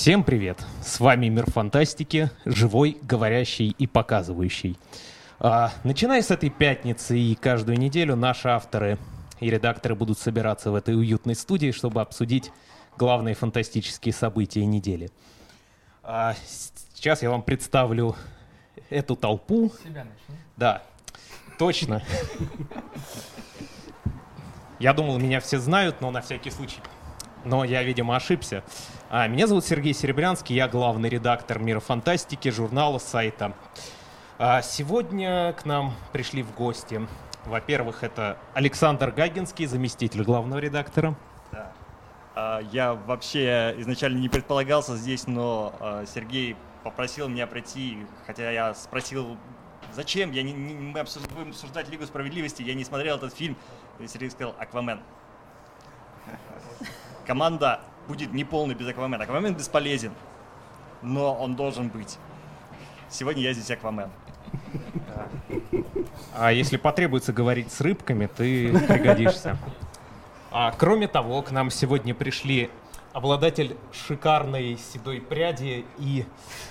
Всем привет! С вами Мир Фантастики, живой, говорящий и показывающий. А, начиная с этой пятницы и каждую неделю наши авторы и редакторы будут собираться в этой уютной студии, чтобы обсудить главные фантастические события недели. А, сейчас я вам представлю эту толпу. Себя начни. Да, точно. Я думал, меня все знают, но на всякий случай. Но я, видимо, ошибся. А, меня зовут Сергей Серебрянский, я главный редактор «Мира фантастики», журнала, сайта. А, сегодня к нам пришли в гости. Во-первых, это Александр Гагинский, заместитель главного редактора. Да. А, Я вообще изначально не предполагался здесь, но а, Сергей попросил меня прийти, хотя я спросил, зачем, я не, не- мы обсуж- будем обсуждать Лигу Справедливости, я не смотрел этот фильм, и Сергей сказал, Аквамен. Команда будет неполной без Аквамена. Аквамен бесполезен, но он должен быть. Сегодня я здесь Аквамен. А если потребуется говорить с рыбками, ты пригодишься. А, кроме того, к нам сегодня пришли обладатель шикарной седой пряди и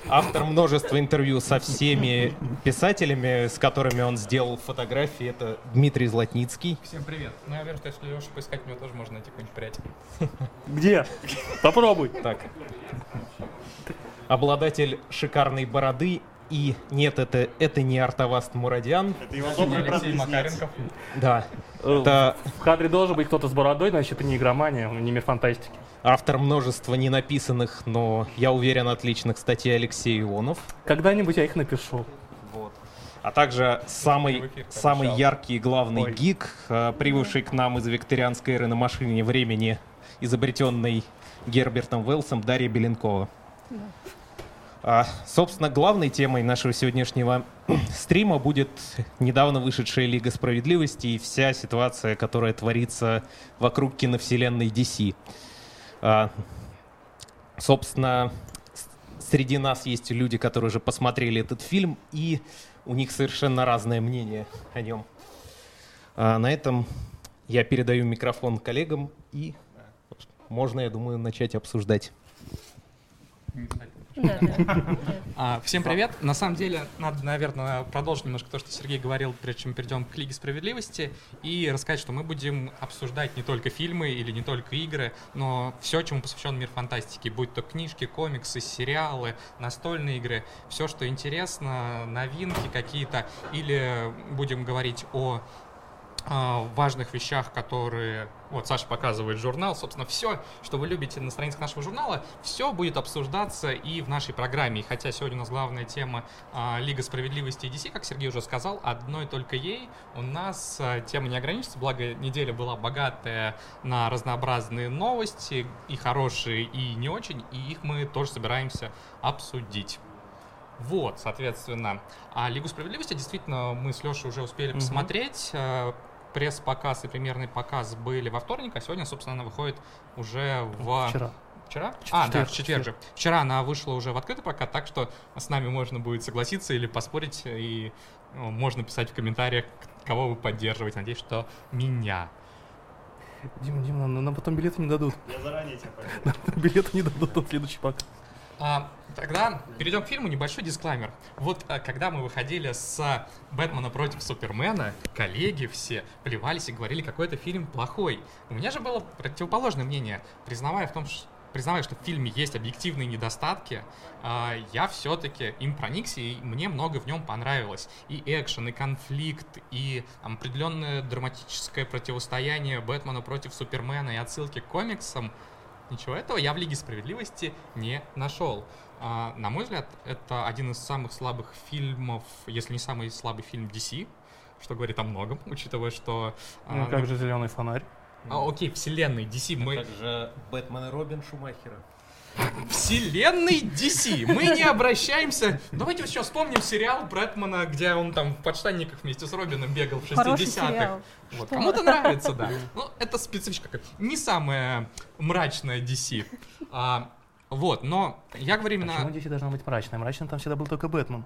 автор множества интервью со всеми писателями, с которыми он сделал фотографии. Это Дмитрий Златницкий. Всем привет. Ну, я уверен, что если Лешу поискать, у него тоже можно найти какую-нибудь прядь. Где? Попробуй. Так. Обладатель шикарной бороды и нет, это, это не Артаваст Мурадян. Это его добрый брат Алексей Макаренков. Да. Э, Это В кадре должен быть кто-то с бородой, значит, это не игромания, не мир фантастики. автор множества ненаписанных, но я уверен, отличных статей Алексей Ионов. Когда-нибудь я их напишу. Вот. А также самый, эфир самый яркий и главный Ой. гик, э, прибывший к нам из викторианской эры на машине времени, изобретенный Гербертом Уэллсом, Дарья Беленкова. А, собственно, главной темой нашего сегодняшнего стрима будет недавно вышедшая Лига Справедливости и вся ситуация, которая творится вокруг киновселенной DC. А, собственно, среди нас есть люди, которые уже посмотрели этот фильм, и у них совершенно разное мнение о нем. А, на этом я передаю микрофон коллегам, и можно, я думаю, начать обсуждать. А, всем привет. На самом деле, надо, наверное, продолжить немножко то, что Сергей говорил, прежде чем перейдем к Лиге Справедливости, и рассказать, что мы будем обсуждать не только фильмы или не только игры, но все, чему посвящен мир фантастики, будь то книжки, комиксы, сериалы, настольные игры, все, что интересно, новинки какие-то, или будем говорить о важных вещах, которые... Вот Саша показывает журнал. Собственно, все, что вы любите на страницах нашего журнала, все будет обсуждаться и в нашей программе. И хотя сегодня у нас главная тема а, Лига Справедливости и DC, как Сергей уже сказал, одной только ей у нас а, тема не ограничится. Благо, неделя была богатая на разнообразные новости, и хорошие, и не очень, и их мы тоже собираемся обсудить. Вот, соответственно. А Лигу Справедливости действительно мы с Лешей уже успели Мгм. посмотреть. Пресс-показ и премьерный показ были во вторник, а сегодня, собственно, она выходит уже в... Вчера. Вчера? В А, да, четверг, в четверг же. Вчера она вышла уже в открытый прокат, так что с нами можно будет согласиться или поспорить, и ну, можно писать в комментариях, кого вы поддерживаете. Надеюсь, что меня. Дима, Дима, нам, нам потом билеты не дадут. Я заранее тебя. Нам билеты не дадут на следующий показ. А, тогда перейдем к фильму. Небольшой дисклаймер. Вот а, когда мы выходили с Бэтмена против Супермена, коллеги все плевались и говорили, какой это фильм плохой. У меня же было противоположное мнение. Признавая в том, ш- признавая, что в фильме есть объективные недостатки, а, я все-таки им проникся, и мне много в нем понравилось. И экшен, и конфликт, и определенное драматическое противостояние Бэтмена против Супермена, и отсылки к комиксам. Ничего этого я в Лиге Справедливости не нашел. А, на мой взгляд, это один из самых слабых фильмов, если не самый слабый фильм DC, что говорит о многом, учитывая, что... а, Ну, как же зеленый фонарь? а, окей, вселенной DC. Мы... же Бэтмен и Робин Шумахера. Вселенной DC. Мы не обращаемся... Давайте еще вспомним сериал Брэдмана, где он там в подштанниках вместе с Робином бегал в 60-х. Хороший сериал. Вот. Кому-то нравится, да. Ну, это специфика. Не самая мрачная DC. А, вот, но я говорю Почему именно... здесь должна быть мрачная? Мрачная там всегда был только Бэтмен.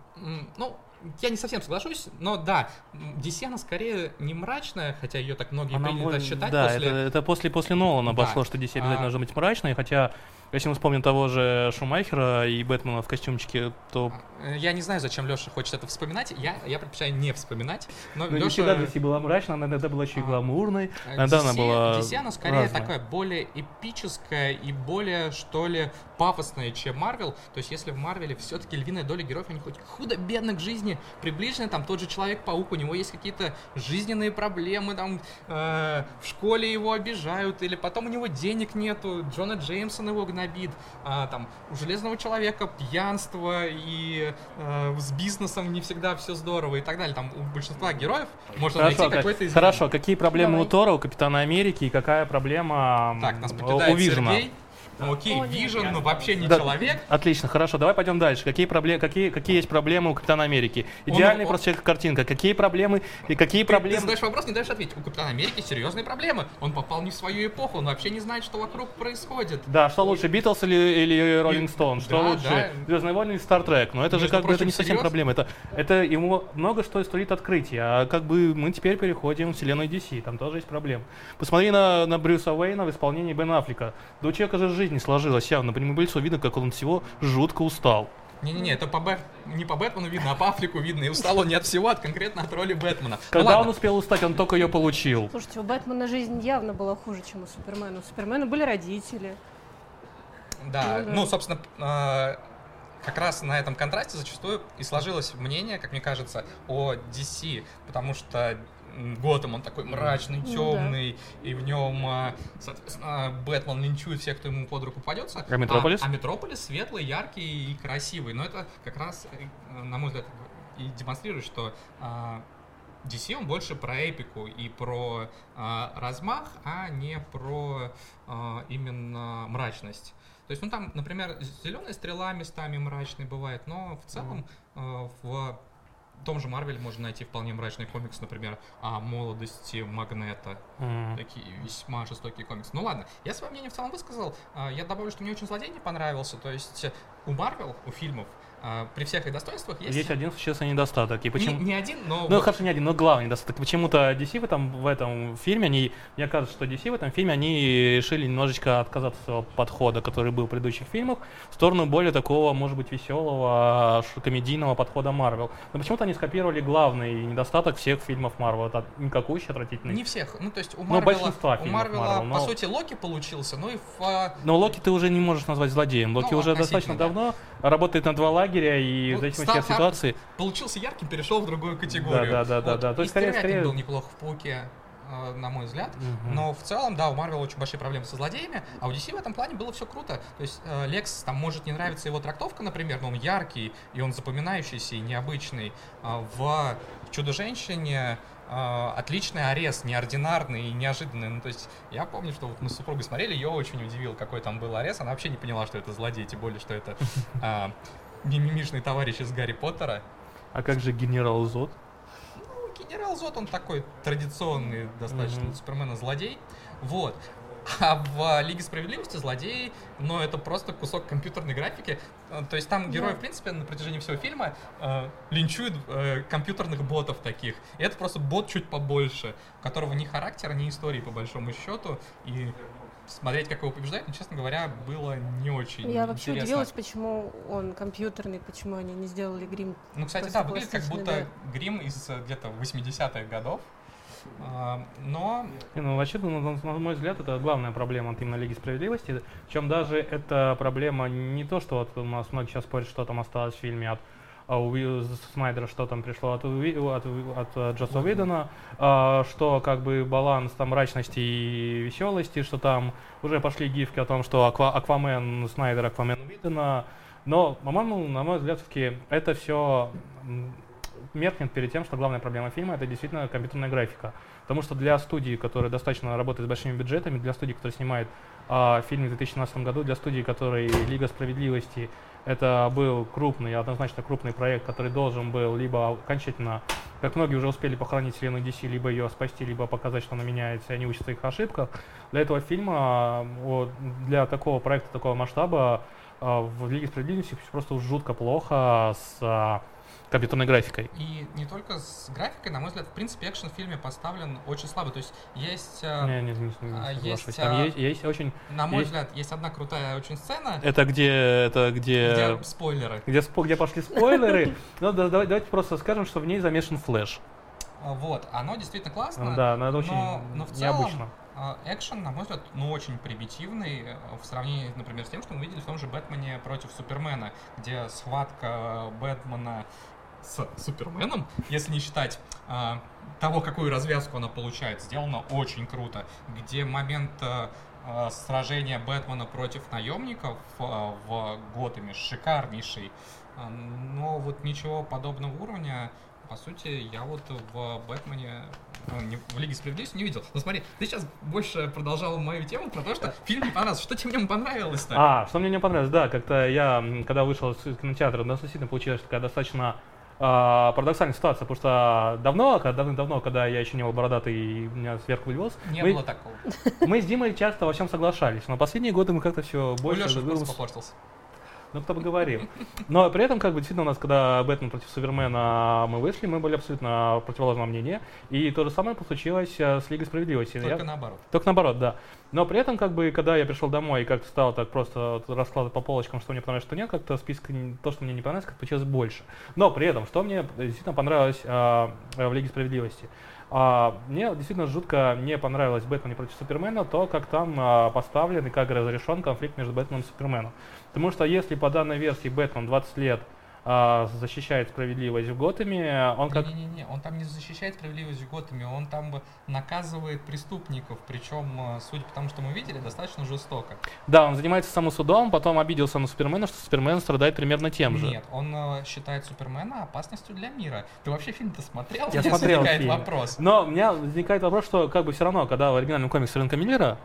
Ну, я не совсем соглашусь, но да, DC она скорее не мрачная, хотя ее так многие Она принято более- считать да, после... это, это после, после Нолана Да. пошло, что DC обязательно А. должно быть мрачной, хотя, если мы вспомним того же Шумахера и Бэтмена в костюмчике, то Я не знаю, зачем Леша хочет это вспоминать. Я, я предпочитаю не вспоминать. Но не Леша... всегда DC была мрачной, она иногда была еще и А. гламурной, Э, иногда она DC была DC, она скорее разная. такая более эпическая и более, что ли, пафосная, чем Марвел. То есть, если в Марвеле все-таки львиная доля героев, они хоть худо-бедно к жизни приближены, там тот же Человек-паук, у него есть какие-то жизненные проблемы, там э, в школе его обижают, или потом у него денег нету, Джона Джеймсон его гнобит, а, там у Железного Человека пьянство и э, с бизнесом не всегда все здорово и так далее. Там у большинства героев можно Хорошо, найти как- какой-то из хорошо, какие проблемы Давай. у Тора, у Капитана Америки и какая проблема Так, нас покидает у Вижена? Сергей. Ну, окей. Вижен, но вообще не Да, человек. Отлично, хорошо, давай пойдем дальше. Какие, проблемы, какие, какие есть проблемы у Капитана Америки? Идеальный он- просто человек картинка. Какие проблемы и какие Ты, ты проблемы? задаешь вопрос, не даешь ответить. У Капитана Америки серьезные проблемы. Он попал не в свою эпоху, он вообще не знает, что вокруг происходит. Да, что лучше, Битлз или, или Роллинг Стоун? Что да, лучше, да. Звездные войны или Стартрек? Но это же как бы это не совсем серьез? проблема. Это, это ему много что стоит открытие. А как бы мы теперь переходим в вселенную DC, там тоже есть проблемы. Посмотри на, на Брюса Уэйна в исполнении Бен Аффлека. Да у человека же жизнь не сложилась явно. По нему лицо видно, как он всего жутко устал. Не-не-не, это по Бэт... не по Бэтмену видно, а по Аффлеку видно. И устал он не от всего, а конкретно от роли Бэтмена. Ну Когда ладно. он успел устать, он только ее получил. Слушайте, у Бэтмена жизнь явно была хуже, чем у Супермена. У Супермена были родители. Да, Ну да. ну, собственно, э, как раз на этом контрасте зачастую и сложилось мнение, как мне кажется, о DC, потому что Готэм, он такой мрачный, Ну да. темный, и в нем, э, соответственно, Бэтмен линчует всех, кто ему под руку попадется. А Метрополис? А, Метрополис светлый, яркий и красивый. Но это как раз, э, на мой взгляд, и демонстрирует, что DC он больше про эпику и про э, размах, а не про э, именно мрачность. То есть, ну там, например, зеленая стрела местами мрачной бывает, но в целом э, в том же Марвеле можно найти вполне мрачный комикс, например, о молодости Магнета. М. Такие весьма жестокие комиксы. Ну ладно, я свое мнение в целом высказал. А, Я добавлю, что мне очень злодей не понравился. То есть у Марвел, у фильмов, а, при всех их достоинствах есть... Есть один существенный недостаток. И почему... Не, не один, но... Ну, хорошо, не один, но главный недостаток. Почему-то DC в этом, в этом фильме, они, мне кажется, что DC в этом фильме, они решили немножечко отказаться от своего подхода, который был в предыдущих фильмах, в сторону более такого, может быть, веселого, комедийного подхода Марвел. Но почему-то они скопировали главный недостаток всех фильмов Марвел. Это никакущий, отвратительный. Не всех. Ну, то есть у Ну, Марвела, у Марвела Marvel, по но- сути, Локи получился, ну и в... Но Локи ты уже не можешь назвать злодеем. Локи Ну, уже достаточно да. давно работает на два лагеря, и Ну, в зависимости от ситуации... получился ярким, перешел в другую категорию. Да, да, да, Вот. да. То И есть, скорее- скорее- был неплох в Пауке, э, на мой взгляд. Мгм. Но в целом, да, у Марвела очень большие проблемы со злодеями, а у DC в этом плане было все круто. То есть э, Лекс, там может не нравиться его трактовка, например, но он яркий, и он запоминающийся и необычный. А в Чудо-женщине э, отличный арест, неординарный и неожиданный. Ну, то есть я помню, что вот мы с супругой смотрели, ее очень удивил, какой там был арест. Она вообще не поняла, что это злодей, тем более, что это а, мимимишный товарищ из Гарри Поттера. А как же генерал Зод? Ну, генерал Зод, он такой традиционный достаточно Мгм. Супермена злодей. Вот. А в Лиге Справедливости злодей, но это просто кусок компьютерной графики. Э, То есть там герои, Да. в принципе, на протяжении всего фильма э, линчуют э, компьютерных ботов таких. И это просто бот чуть побольше, у которого ни характера, ни истории, по большому счету. И смотреть, как его побеждают, ну, честно говоря, было не очень Я вообще интересно. удивилась, почему он компьютерный, почему они не сделали грим. Ну, кстати, да, выглядит как будто грим из э, где-то 80-х годов. А, Но Не, Ну, вообще, ну, на, на мой взгляд, это главная проблема от именно Лиги Справедливости. Причем даже эта проблема не то, что вот у нас многие сейчас спорят, что там осталось в фильме от а, Снайдера, что там пришло от, от, от, э, Джосса Уидона, а, что как бы баланс там мрачности и веселости, что там уже пошли гифки о том, что Аква, Аквамен Снайдер, Аквамен Уидона. Но, по-моему, на мой взгляд, все-таки это все меркнет перед тем, что главная проблема фильма это действительно компьютерная графика. Потому что для студии, которая достаточно работает с большими бюджетами, для студии, которая снимает а, фильм в 2017 году, для студии, которой Лига Справедливости, это был крупный, однозначно крупный проект, который должен был либо окончательно, как многие уже успели похоронить вселенную DC, либо ее спасти, либо показать, что она меняется, и они учатся их ошибках. Для этого фильма, для такого проекта, такого масштаба, а, в Лиге Справедливости просто жутко плохо с а, компьютерной графикой. И не только с графикой, на мой взгляд, в принципе, экшен в фильме поставлен очень слабо. То есть есть, э, Не, не, не, не а, есть, Там а, есть, есть очень... на мой есть- взгляд, есть одна крутая очень сцена, Это где... Это где... где спойлеры. Где, спо- где пошли спойлеры. Ну, да, давай- давайте просто скажем, что в ней замешан флэш. А, Вот, оно действительно классно. Да, но это очень но, но в целом, необычно. а, экшен, на мой взгляд, ну, очень примитивный э, в сравнении, например, с тем, что мы видели в том же Бэтмене против Супермена, где схватка Бэтмена с Суперменом, если не считать а, того, какую развязку она получает, сделано очень круто. Где момент а, сражения Бэтмена против наемников а, в Готэме шикарнейший. Но вот ничего подобного уровня, по сути, я вот в Бэтмене, ну, в Лиге Справедливости не видел. Но смотри, ты сейчас больше продолжал мою тему про то, что фильм не понравился. Что тебе в нем понравилось-то? А, что мне не понравилось, да, как-то я, когда вышел из кинотеатра, у нас действительно получилась такая достаточно а, парадоксальная ситуация, потому что давно, давным-давно, когда я еще не был бородатый и у меня сверху волос, Не мы, было такого. мы с Димой часто во всем соглашались, но последние годы мы как-то все У больше... Леши просто другу- попортился. Ну, кто бы говорил. Но при этом, как бы, действительно, у нас, когда Бэтмен против Супермена мы вышли, мы были абсолютно противоположного мнения. И то же самое случилось э, с Лигой Справедливости. Я- Только наоборот. Только наоборот, да. Но при этом, как бы, когда я пришел домой и как-то стал так просто раскладывать по полочкам, что мне понравилось, что нет, как-то списка не- то, что мне не понравилось, как получилось больше. Но при этом, что мне действительно понравилось а, в Лиге Справедливости? А, мне действительно жутко не понравилось Бэтмен против Супермена, то, как там а, поставлен и как разрешен конфликт между Бэтменом и Суперменом. Потому что если по данной версии Бэтмен 20 лет а, защищает справедливость в Готэме, он как... Не-не-не, он там не защищает справедливость в Готэме, он там наказывает преступников, причем, э, судя по тому, что мы видели, достаточно жестоко. Да, он занимается самосудом, потом обиделся на Супермена, что Супермен страдает примерно тем же. Нет, он э, считает Супермена опасностью для мира. Ты вообще фильм-то смотрел? Я У меня смотрел возникает фильм. вопрос. Но у меня возникает вопрос, что как бы все равно, когда в оригинальном комиксе Рэнка Миллера,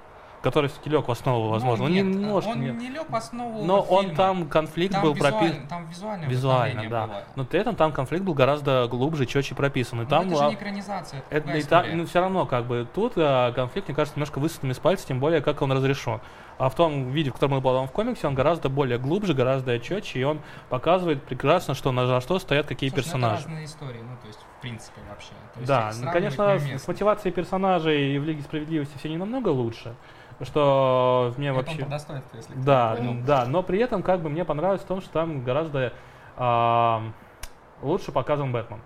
который все-таки лег в основу, возможно, Ну, он не нет, может, он нет. не лег в основу но он фильма. там конфликт Там был визуально- прописан Там визуально, вдохновение да. было. Но при этом там конфликт был гораздо глубже, четче прописан. И Но там это же не экранизация, это, это и та- ну, все равно, как бы, тут а, конфликт, мне кажется, немножко высосан из пальца, тем более, как он разрешен. А в том виде, в котором он был в комиксе, он гораздо более глубже, гораздо четче, и он показывает прекрасно, что на что стоят какие Слушай, ну персонажи. это разные истории, ну, то есть, в принципе, вообще. То есть Да, ну, конечно, с, мотивацией персонажей в Лиге Справедливости все не намного лучше, что мне он вообще... по достоинству, если Да, ну, да, но при этом как бы мне понравилось в том, что там гораздо а, лучше показан Бэтмен.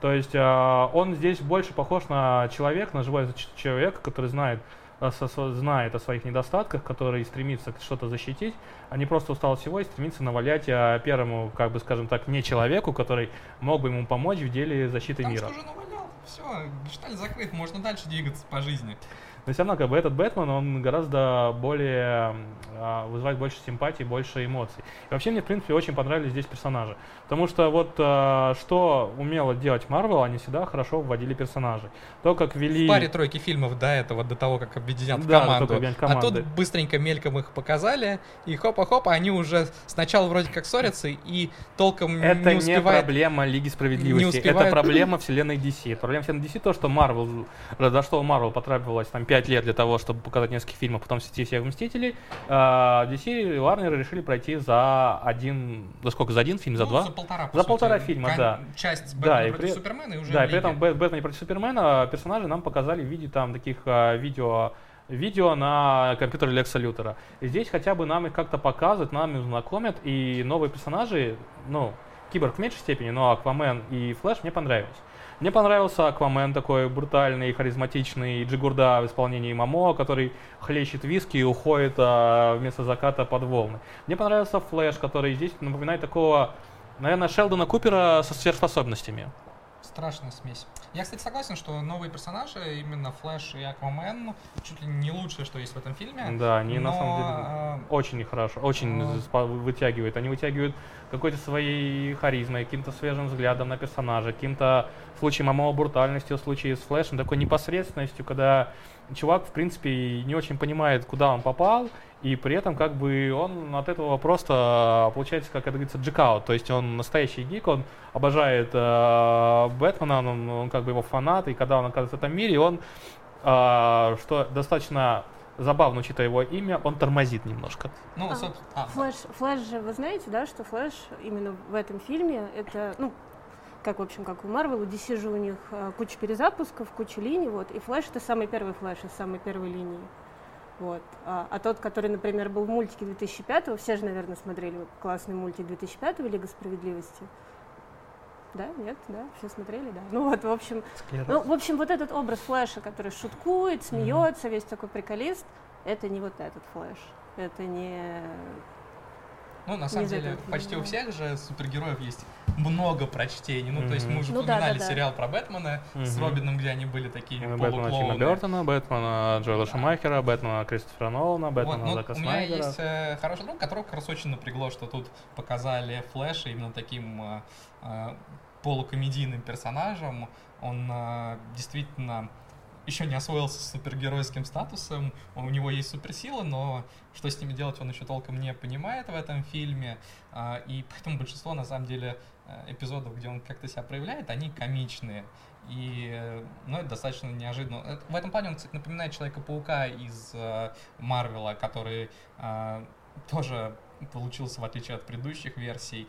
То есть а, он здесь больше похож на человека, на живого ч- человека, который знает, а, со- знает о своих недостатках, который стремится что-то защитить, а не просто устал всего и стремится навалять первому, как бы скажем так, не человеку, который мог бы ему помочь в деле защиты Там мира. что же навалял? Все, гешталь закрыт, можно дальше двигаться по жизни. Но все равно, как бы этот Бэтмен, он гораздо более а, вызывает больше симпатии, больше эмоций. И вообще мне, в принципе, очень понравились здесь персонажи. Потому что вот а, что умело делать Марвел, они всегда хорошо вводили персонажей. То, как вели... В паре тройки фильмов до этого, до того, как объединят Да, команду. объединят А тут команды. быстренько мельком их показали, и хопа-хопа, они уже сначала вроде как ссорятся, и толком Это не не, успевают... проблема Лиги Справедливости, не это успевают- проблема вселенной DC. Это проблема вселенной DC то, что Марвел, за что Марвел потребовалось там 5 лет для того, чтобы показать несколько фильмов, потом свести всех Мстителей, а, DC и Warner решили пройти за один, за сколько, за один фильм, за Ну, два? За полтора, по За сути. полтора фильма, Кон- да. Часть Да, Бэтмена и против при- Супермена и уже Да, и при этом. Бэт- Бэтмен против Супермена персонажи нам показали в виде там таких а, видео видео на компьютере Лекса Лютера. И здесь хотя бы нам их как-то показывают, нам их знакомят, и новые персонажи, ну, Киборг в меньшей степени, но Аквамен и Флэш мне понравились. Мне понравился Аквамен такой брутальный, харизматичный, Джигурда в исполнении Мамо, который хлещет виски и уходит а, вместо заката под волны. Мне понравился Флэш, который здесь напоминает такого, наверное, Шелдона Купера со сверхспособностями. Страшная смесь. Я, кстати, согласен, что новые персонажи, именно Флэш и Аквамен, чуть ли не лучшее, что есть в этом фильме. Да, они на но, самом деле э, очень хорошо, очень Ну. спа- вытягивают. Они вытягивают какой-то своей харизмой, каким-то свежим взглядом на персонажа, каким-то в случае Мамова брутальностью, в случае с Флэшем такой непосредственностью, когда чувак, в принципе, не очень понимает, куда он попал, и при этом как бы он от этого просто получается, как это говорится, джекаут, то есть он настоящий гик, он обожает э, Бэтмена, он, он как бы его фанат, и когда он оказывается в этом мире, он, э, что достаточно забавно, учитывая его имя, он тормозит немножко. Ну, А, собственно, а, Флэш, Флэш же, вы знаете, да, что Флэш именно в этом фильме это, ну, как, в общем, как у Marvel, у DC же у них э, куча перезапусков, куча линий, вот, и Флэш — это самый первый Флэш из самой первой линии. Вот. А, а тот, который, например, был в мультике 2005-го, все же, наверное, смотрели классный мультик 2005-го «Лига справедливости». Да, нет, да, все смотрели, да. Ну вот, в общем, ну, в общем, вот этот образ Флэша, который шуткует, смеется, mm-hmm. весь такой приколист, это не вот этот Флэш. Это не ну, на самом деле, почти у всех же супергероев есть много прочтений. Ну, mm-hmm. то есть мы уже ну, упоминали да, да, сериал про Бэтмена mm-hmm. с Робином, где они были такие ну, Бэтмена Тима Бертона, Бэтмена Джоэла да. Шумахера, Бэтмена Кристофера Нолана, Бэтмена вот, Зака У меня есть э, хороший друг, которого как раз очень напрягло, что тут показали Флэша именно таким э, э, полукомедийным персонажем. Он э, действительно еще не освоился с супергеройским статусом, у него есть суперсила, но что с ними делать он еще толком не понимает в этом фильме, а, и поэтому большинство, на самом деле, э, эпизодов, где он как-то себя проявляет, они комичные. И, ну, это достаточно неожиданно. В этом плане он, кстати, напоминает Человека-паука из э, Марвела, который э, тоже получился, в отличие от предыдущих версий,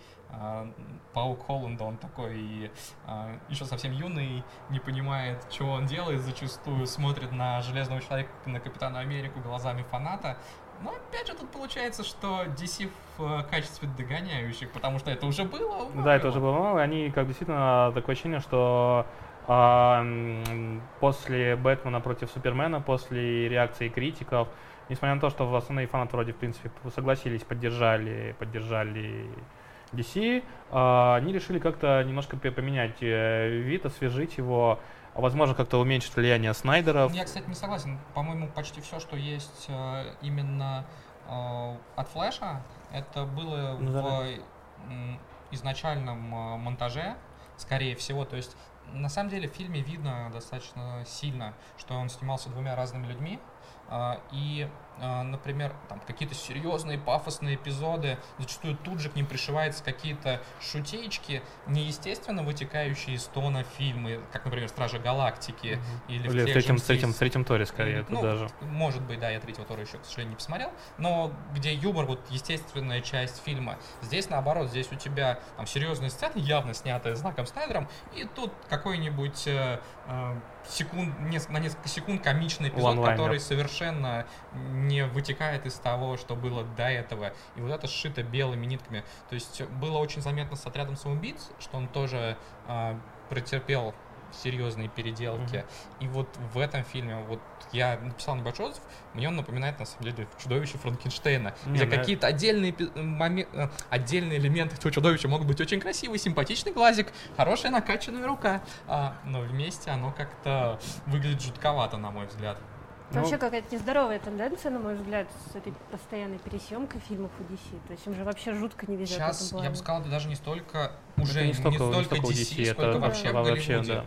Паук Холланда, он такой а, еще совсем юный, не понимает, что он делает, зачастую смотрит на Железного Человека, на Капитана Америку глазами фаната. Но опять же тут получается, что DC в э, качестве догоняющих, потому что это уже было. Да, это уже было. И они как действительно такое ощущение, что а, после Бэтмена против Супермена, после реакции критиков, несмотря на то, что основные фанаты вроде, в принципе, согласились, поддержали, поддержали DC, а, они решили как-то немножко поменять э, вид, освежить его, возможно, как-то уменьшить влияние Снайдеров. Я, кстати, не согласен. По-моему, почти все, что есть э, именно э, от Флэша, это было ну, в изначальном монтаже, скорее всего. То есть, на самом деле, в фильме видно достаточно сильно, что он снимался двумя разными людьми. И например, там какие-то серьезные пафосные эпизоды, зачастую тут же к ним пришиваются какие-то шутеечки, неестественно вытекающие из тона фильмы, как, например, Стражи Галактики угу. или, или в, третьем, в третьем, третьем Торе, скорее, ну, даже. Может быть, да, я третьего Тора еще, к сожалению, не посмотрел, но где юмор, вот естественная часть фильма. Здесь, наоборот, здесь у тебя там серьезные сцены, явно снятые знаком Снайдером, и тут какой-нибудь э, э, секунд, на несколько секунд комичный эпизод, который совершенно не вытекает из того, что было до этого. И вот это сшито белыми нитками. То есть было очень заметно с отрядом самоубийц, что он тоже э, претерпел серьезные переделки. Mm-hmm. И вот в этом фильме, вот я написал небольшой отзыв, мне он напоминает, на самом деле, чудовище Франкенштейна, mm-hmm. где какие-то отдельные, момент, э, отдельные элементы этого чудовища могут быть очень красивый, симпатичный глазик, хорошая накачанная рука, а, но вместе оно как-то выглядит жутковато, на мой взгляд. Ну, вообще какая-то нездоровая тенденция, на мой взгляд, с этой постоянной пересъемкой фильмов у DC. То есть им же вообще жутко не везет Сейчас, я бы сказал, это даже не столько уже не столько, не столько, не столько DC, DC, сколько это вообще да. в Голливуде. Вообще, да.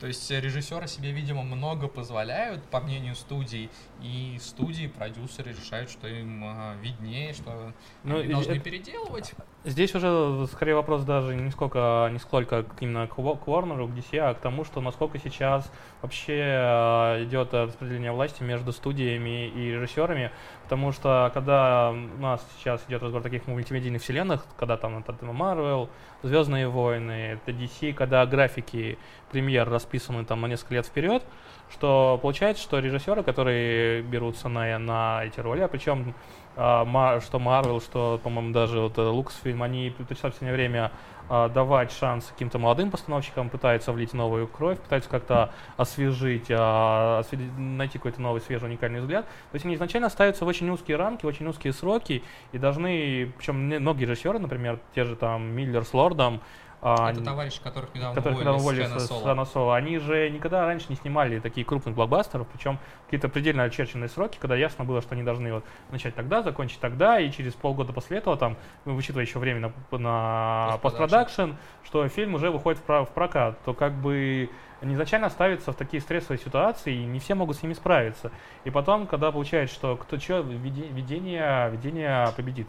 То есть режиссеры себе, видимо, много позволяют, по мнению студий, и студии, продюсеры решают, что им э, виднее, что ну, они должны это, переделывать. Здесь уже скорее вопрос даже не сколько, не сколько именно к, к Warner, к DC, а к тому, что насколько сейчас вообще э, идет распределение власти между студиями и режиссерами, потому что когда у нас сейчас идет разбор таких мультимедийных вселенных, когда там это Marvel, Звездные войны, это DC, когда графики премьер расписаны там на несколько лет вперед, что получается, что режиссеры, которые берутся на, на эти роли, а причем а, что Marvel, что, по-моему, даже вот Lucasfilm, они предпочитают в последнее время а, давать шанс каким-то молодым постановщикам, пытаются влить новую кровь, пытаются как-то освежить, а, найти какой-то новый, свежий, уникальный взгляд. То есть они изначально ставятся в очень узкие рамки, очень узкие сроки, и должны, причем многие режиссеры, например, те же там Миллер с Лордом, Это товарищи, которых недавно которых уволили, недавно уволили с, с, с Соло. Они же никогда раньше не снимали такие крупных блокбастеров, причем какие-то предельно очерченные сроки, когда ясно было, что они должны вот начать тогда, закончить тогда, и через полгода после этого, там, вычитывая еще время на, на постпродакшн, что фильм уже выходит в, в прокат, то как бы изначально ставится в такие стрессовые ситуации, и не все могут с ними справиться. И потом, когда получается, что кто что, видение, видение победит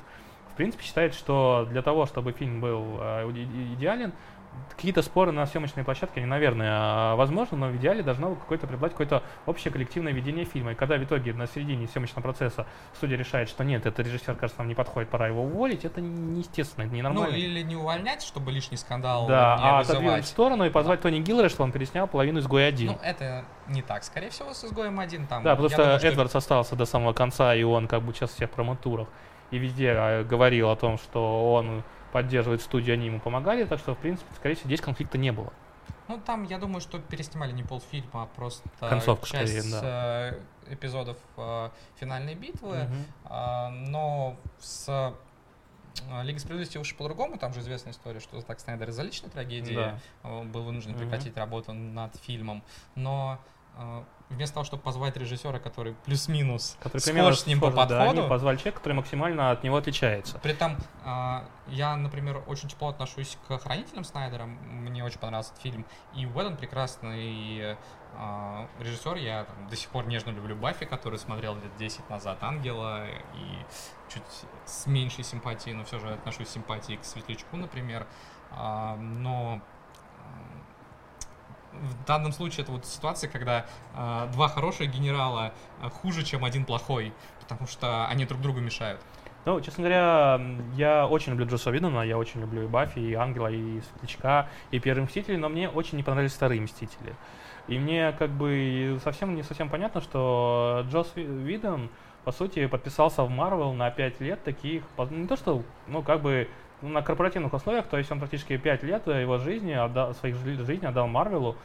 принципе, считает, что для того, чтобы фильм был э, идеален, какие-то споры на съемочной площадке, они, наверное, возможны, но в идеале должно какое-то преобладать какое-то общее коллективное видение фильма. И когда в итоге на середине съемочного процесса студия решает, что нет, этот режиссер, кажется, нам не подходит, пора его уволить, это неестественно, это ненормально. Ну, или не увольнять, чтобы лишний скандал да, не а вызывать. отодвинуть в сторону и позвать Да. Тони Гиллера, чтобы он переснял половину «Изгоя один». Ну, это не так, скорее всего, с изгоем один там. Да, потому что думаю, что Эдвардс остался до самого конца, и он как бы сейчас всех промоутурах и везде а, говорил о том, что он поддерживает студию, они ему помогали, так что, в принципе, скорее всего, здесь конфликта не было. Ну, там, я думаю, что переснимали не полфильма, а просто Концовка, часть скорее, э, эпизодов э, финальной битвы. А, но с э, Лига справедливости уж по-другому, там же известная история, что Зак Снайдер из-за личной трагедии Да. был вынужден прекратить работу над фильмом. Но вместо того, чтобы позвать режиссера, который плюс-минус Который схож с ним по схож, да, они подходу, позвали человека, который максимально от него отличается. при этом а, я, например, очень тепло отношусь к «Хранителям» Снайдера. Мне очень понравился этот фильм. И Уэддон прекрасный а, режиссер. Я там до сих пор нежно люблю Баффи, который смотрел лет 10 назад «Ангела». И чуть с меньшей симпатией, но все же отношусь с симпатией к Светлячку, например. А, но в данном случае это вот ситуация, когда а, два хороших генерала а, хуже, чем один плохой, потому что они друг другу мешают. Ну, честно говоря, я очень люблю Джосса Видона, я очень люблю и Баффи, и Ангела, и Светлячка, и Первый Мстители, но мне очень не понравились Вторые Мстители. И мне как бы совсем не совсем понятно, что Джосс Ви- Видон, по сути, подписался в Марвел на 5 лет таких, не то что, ну, как бы на корпоративных условиях, то есть он практически 5 лет его жизни, отдал, своих жи- жизни отдал Марвелу,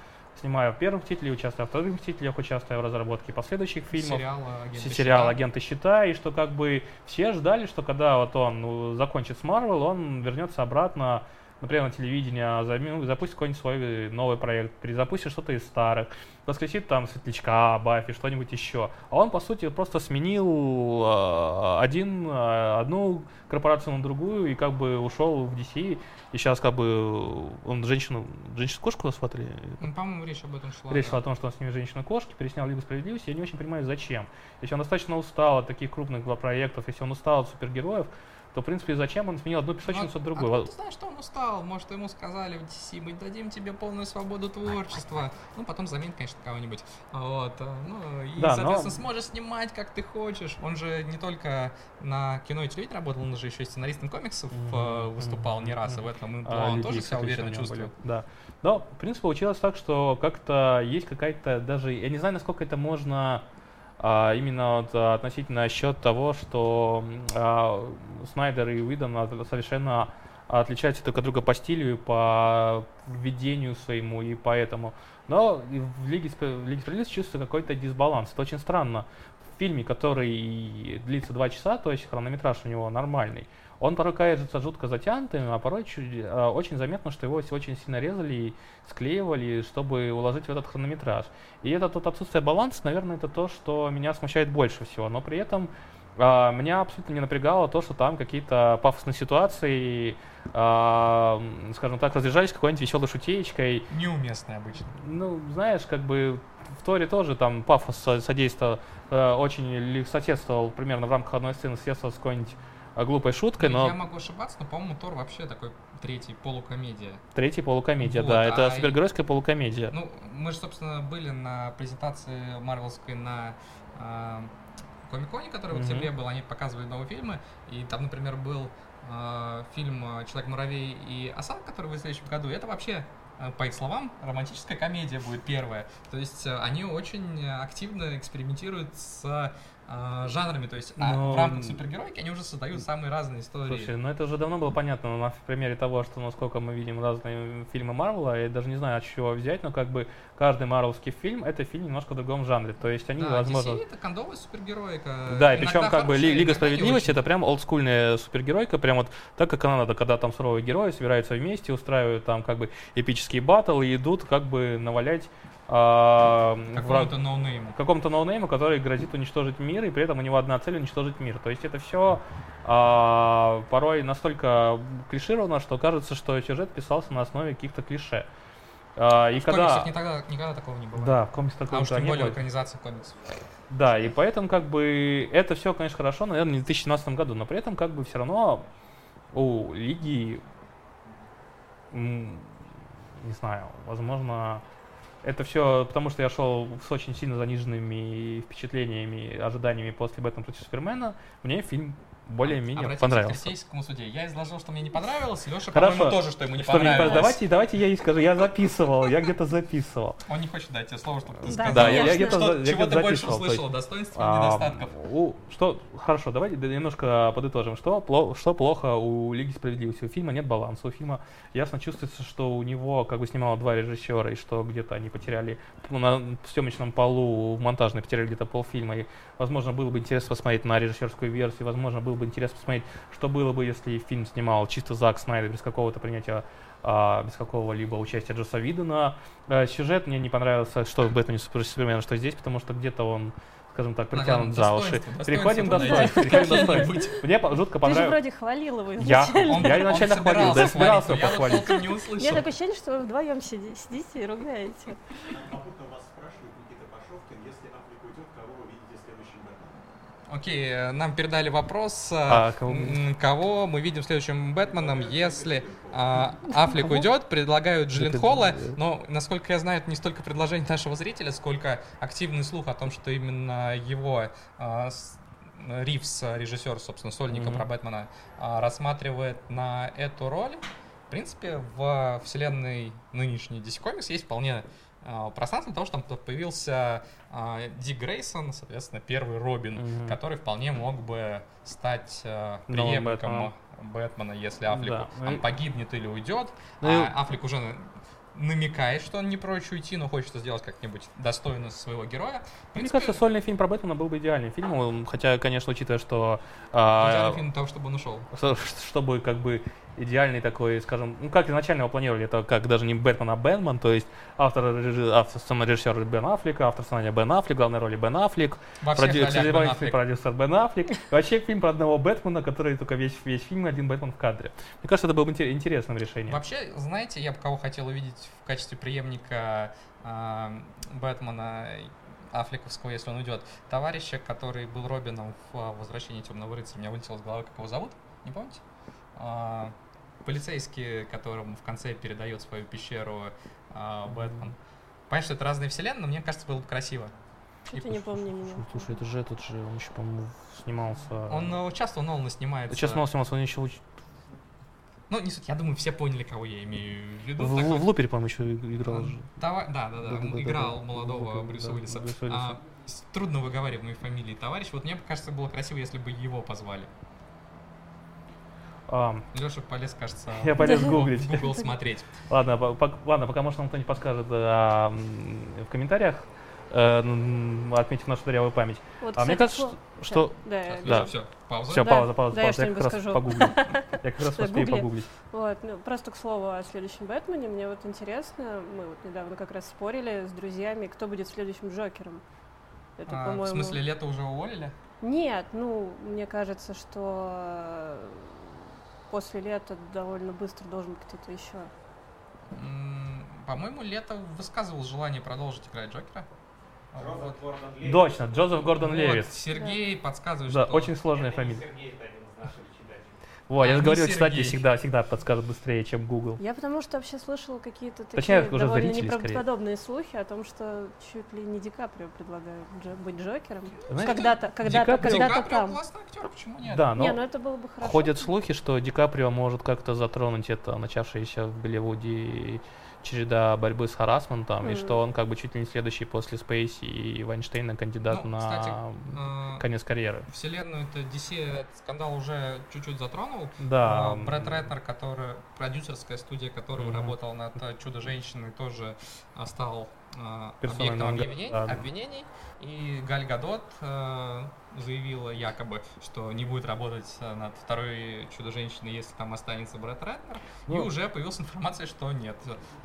снимая в первом Мстителе, участвуя в вторых Мстителях, участвуя в разработке последующих фильмов Сериал «Агенты сериал щита». «Агенты щита», и что как бы все ждали, что когда вот он ну, закончит с Марвел, он вернется обратно, например, на телевидение, займи- ну, запустит какой-нибудь свой новый проект, перезапустит что-то из старых, воскресит там Светлячка, Баффи, что-нибудь еще. А он, по сути, просто сменил э, один, э, одну корпорацию на другую и как бы ушел в DC, и сейчас как бы он женщину, женщину-кошку сватали, Ну, по-моему, речь об этом шла. Речь да. шла о том, что он снимет «Женщину-кошки», переснял «Лигу справедливости». Я не очень понимаю, зачем. Если он достаточно устал от таких крупных проектов, если он устал от супергероев, то, в принципе, зачем он сменил одну песочницу Ну, от другой? а ты знаешь, что он устал? Может, ему сказали в DC, мы дадим тебе полную свободу творчества. Ну, потом заменит, конечно, кого-нибудь. Вот. э, Ну, и, Да, но- соответственно, сможешь снимать, как ты хочешь. Он же не только на кино и телевидении работал, он же еще и сценаристом комиксов Мгм, выступал не раз, и мгм. в этом А, он тоже себя уверенно чувствует. Да. Но, в принципе, получилось так, что как-то есть какая-то даже... Я не знаю, насколько это можно а, именно вот, а, относительно счет того, что а, Снайдер и Уидон совершенно отличаются от друга по стилю, и по введению своему и поэтому. Но в Лиге, в Лиге Справедливости чувствуется какой-то дисбаланс. Это очень странно. В фильме, который длится два часа, то есть хронометраж у него нормальный, он порой кажется жутко затянутым, а порой чуть, э, очень заметно, что его очень сильно резали и склеивали, чтобы уложить в этот хронометраж. И это тот отсутствие баланса, наверное, это то, что меня смущает больше всего. Но при этом а, меня абсолютно не напрягало то, что там какие-то пафосные ситуации, а, м, скажем так, разряжались какой-нибудь веселой шутеечкой. Неуместный обычно. Ну, знаешь, как бы в Торе тоже там пафос со- содействовал, э, очень соседствовал примерно в рамках одной сцены, соседствовал с какой-нибудь э, глупой шуткой, Ну, но Я могу ошибаться, но, по-моему, Тор вообще такой третий полукомедия. третий полукомедия, Вот, да, это а и- супергеройская полукомедия. Ну, мы же, собственно, были на презентации Марвелской на э, Комиконе, который в Мгм. октябре был, они показывали новые фильмы, и там, например, был э, фильм «Человек-муравей» и «Оса», который выйдет в следующем году, и это вообще э, по их словам, романтическая комедия будет первая. То есть э, они очень активно экспериментируют с э, жанрами, то есть а Но- в рамках супергеройки они уже создают самые разные истории. Слушай, ну это уже давно было понятно на примере того, что насколько мы видим разные фильмы Марвела, я даже не знаю, от чего взять, но как бы каждый марвелский фильм это фильм немножко в другом жанре. То есть они, да, возможно. DC это кондовая супергероика. Да, и причем как бы Лига справедливости это прям олдскульная супергеройка, прям вот так, как она надо, когда там суровые герои собираются вместе, устраивают там как бы эпические баттлы и идут как бы навалять а, Какому-то ноунейму. какому-то ноунейму, который грозит уничтожить мир, и при этом у него одна цель уничтожить мир. То есть это все порой настолько клишировано, что кажется, что сюжет писался на основе каких-то клише. А, и в когда... комиксах никогда, никогда такого не было. Да, в комиксах А такого уж тем не более было. комиксов. Да, и поэтому как бы это все, конечно, хорошо, наверное, не в 2017 году, но при этом как бы все равно у Лиги не знаю, возможно, это все потому, что я шел с очень сильно заниженными впечатлениями, ожиданиями после Бэтмена против Супермена. Мне фильм более-менее понравился. к Крестейскому суде. Я изложил, что мне не понравилось, Леша, Хорошо. по-моему, тоже, что ему не Что мне не понравилось. понравилось? давайте, давайте я и скажу. Я записывал, я где-то записывал. Он не хочет дать тебе слово, чтобы ты сказал. Да, я, где-то Что, за- я чего ты больше услышал, достоинств и недостатков? что, хорошо, давайте немножко подытожим. Что, что плохо у Лиги Справедливости? У фильма нет баланса. У фильма ясно чувствуется, что у него как бы снимало два режиссера, и что где-то они потеряли на съемочном полу, в монтажной потеряли где-то полфильма. И, возможно, было бы интересно посмотреть на режиссерскую версию, возможно, было бы интересно посмотреть, что было бы, если фильм снимал чисто Зак Снайдер без какого-то принятия а, без какого-либо участия Джоса Видена. Э, сюжет мне не понравился, что в Бэтмене против Супермена, что здесь, потому что где-то он, скажем так, притянут за уши. Переходим. Какие-нибудь. Мне жутко Ты же понравилось. вроде хвалил его Я, изначально. Он- я он изначально хвалил, да, я собирался но похвалить. Я такое ощущение, что вы вдвоем сиди- сидите и ругаете. Попутно вас спрашивает Никита Пашовкин, если Африк уйдет, кого вы видите следующим Бэтменом? Окей, э, нам передали вопрос, э, А, кого кого мы видим следующим Бэтменом, если а, Аффлек уйдет, предлагают Джилленхола, но, насколько я знаю, это не столько предложение нашего зрителя, сколько активный слух о том, что именно его а, с- Ривз, режиссер, собственно, сольника Мгм. про Бэтмена, а, рассматривает на эту роль. В принципе, в вселенной нынешней DC Comics есть вполне пространство для того, чтобы там появился а, Дик Грейсон, соответственно, первый Робин, Мгм. который вполне мог бы стать э, преемником Бэтменом. Бэтмена, если Аффлек Да. И- погибнет или уйдет. Ну а Аффлек уже на- намекает, что он не прочь уйти, но хочет сделать как-нибудь достойно своего героя. В Мне принципе, кажется, сольный фильм про Бэтмена был бы идеальным фильмом, хотя, конечно, учитывая, что а, идеальный фильм для того, чтобы он ушел. что- чтобы как бы идеальный такой, скажем, ну как изначально его планировали, это как даже не Бэтмен, а Бэтмен, то есть автор, режи- автор сценарий Бен Аффлек, автор сценария Бен Аффлек, главной роли Бен Аффлек, ролях Бен Аффлек. продюсер Бен Аффлек. Вообще фильм про одного Бэтмена, который только весь, весь фильм один Бэтмен в кадре. Мне кажется, это было бы интер- интересным решением. Вообще, знаете, я бы кого хотел увидеть в качестве преемника а, Бэтмена Аффлековского, если он уйдет. Товарища, который был Робином в а, «Возвращении темного рыцаря». У меня вылетело из головы, как его зовут. Не помните? Полицейский, которому в конце передает свою пещеру а, Бэтмен. Понятно, что это разные вселенные, но мне кажется, было бы красиво. Что-то не помню меня. Слушай, это же этот же, он еще, по-моему, снимался... Он э, часто у Нолана снимается. Сейчас он снимался, он еще уч- Ну, не суть, я думаю, все поняли, кого я имею в виду. в, Такой в Лупере, по-моему, еще играл же. Това- Да, да, да, Да-да-да-да. он играл Да, молодого да, Брюса да, Уиллиса. Брюса Уиллиса. А, трудно выговариваемой фамилии товарищ. Вот мне кажется, было красиво, если бы его позвали. А, Леша полез, кажется, я полез гуглить. Google смотреть. Ладно, по- ладно, пока, может, нам кто-нибудь подскажет а, в комментариях, э, отметив нашу дырявую память. Вот, А мне кстати, кажется, сло- что... что- Да, я- Да. все, пауза. Все, Да, пауза, пауза, да, я пауза. Я, что-нибудь как раз скажу. погуглю. Я как раз Да, успею гугли. погуглить. Вот, ну, просто к слову о следующем Бэтмене, мне вот интересно, мы вот недавно как раз спорили с друзьями, кто будет следующим Джокером. Это, А, в смысле, лето уже уволили? Нет, ну, мне кажется, что после лета довольно быстро должен быть кто-то еще. По-моему, лето высказывал желание продолжить играть Джокера. А, вот. Точно, Джозеф Гордон Вот, Левис. Сергей подсказывает, Да, что... очень сложная фамилия. Сергей, Вот, А, я же говорил, кстати, Сергей. всегда, всегда подскажет быстрее, чем Google. Я потому что вообще слышала какие-то такие Точнее, уже довольно зрители скорее. неправдоподобные слухи о том, что чуть ли не Ди Каприо предлагают Джо- быть Джокером. Знаете, Когда-то, когда-то, Ди когда-то Каприо там. классный актер, почему нет? Да, Не, но ну это было бы хорошо. ходят слухи, что Ди Каприо может как-то затронуть это начавшееся в Голливуде череда борьбы с харасментом, и Мгм. что он как бы чуть ли не следующий после Спейси и Вайнштейна кандидат Ну, на кстати, э, конец карьеры. Вселенную это DC этот скандал уже чуть-чуть затронул. Да. А, Брэд Рэтнер, который, продюсерская студия которого Мгм. работал над э, «Чудо-женщиной», тоже а, стал а, объектом обвинений, да, обвинений. И Галь Гадот э, заявила якобы, что не будет работать э, над второй «Чудо-женщиной», если там останется Брэд Рэтнер. и Ну, уже появилась информация, что нет.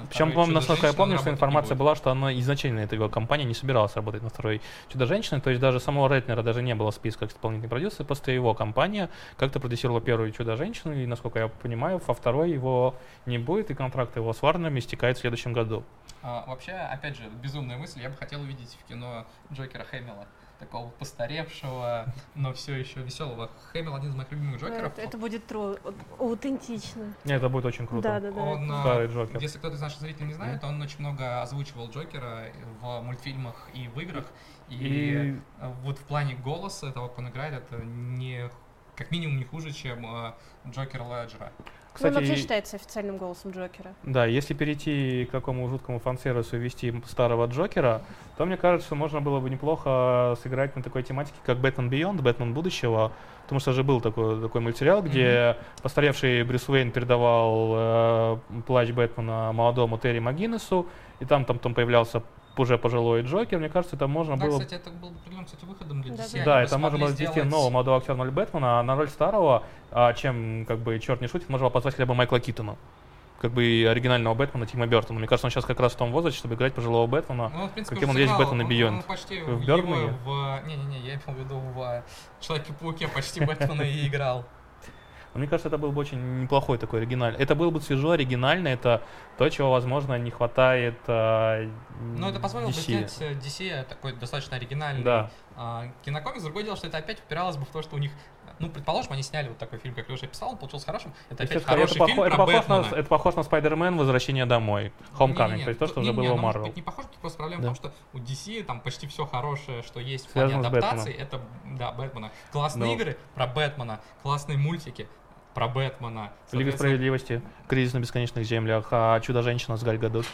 Причем, по-моему, насколько я помню, что информация была, что она изначально, эта его компания, не собиралась работать на второй Чудо-женщиной, то есть даже самого Ретнера даже не было в списках исполнительных продюсеров, просто его компания как-то продюсировала первую Чудо-женщину, и, насколько я понимаю, во второй его не будет, и контракт его с Варнерами истекает в следующем году. А, вообще, опять же, безумная мысль. Я бы хотел увидеть в кино Джокера Хэмилла. Такого постаревшего, но все еще веселого. Хэмилл один из моих любимых Джокеров. Это, это будет тро- аутентично. Не, это будет очень круто. Да, да, да. Он, а, Старый Джокер. если кто-то из наших зрителей не знает, он очень много озвучивал Джокера в мультфильмах и в играх. И, И- э, вот в плане голоса того, как он играет, это не как минимум не хуже, чем э, Джокер Леджера. Ну, он вообще Кстати, считается официальным голосом Джокера. Да, если перейти к такому жуткому фан-сервису и ввести старого Джокера, то мне кажется, можно было бы неплохо сыграть на такой тематике, как Бэтмен Beyond, Бэтмен будущего, потому что же был такой, такой мультсериал, где постаревший Брюс Уэйн передавал э, плащ Бэтмена молодому Терри Магинесу, и там, там, там появлялся уже пожилой Джокер. Мне кажется, это можно Да, было... кстати, это был определенным, кстати, выходом для Да, DC. да. Да, бы это можно было ввести сделать- нового молодого актера на роль Бэтмена, а на роль старого, а, чем, как бы, черт не шутит, можно было позвать хотя бы Майкла Китона. Как бы и оригинального Бэтмена Тима Бертона. Мне кажется, он сейчас как раз в том возрасте, чтобы играть пожилого Бэтмена. Ну, он, в принципе, каким он есть. Batman и Он- Beyond. он почти В Бёрдмане? в... Не-не-не, я имел в виду в Человеке-пауке почти Бэтмена и играл. Но мне кажется, это был бы очень неплохой такой оригинальный. Это было бы свежо, оригинально. Это то, чего, возможно, не хватает а, Но это позволило бы DC. сделать э, DC такой достаточно оригинальный Да. а, кинокомикс. Другое дело, что это опять упиралось бы в то, что у них... Ну, предположим, они сняли вот такой фильм, как Леша писал, он получился хорошим. Это опять хороший это, фильм похо- это про похож на, это похож на Спайдермен «Возвращение домой». Homecoming, Не-не-не, то есть то, что уже не-не-не, было у Марвел. быть не похоже, тут просто проблема Да. в том, что у DC там почти все хорошее, что есть в плане адаптации, это, да, Бэтмена. Классные Но- игры про Бэтмена, классные мультики про Бэтмена. Лига справедливости, кризис на бесконечных землях, а Чудо-женщина с Галь Гадот.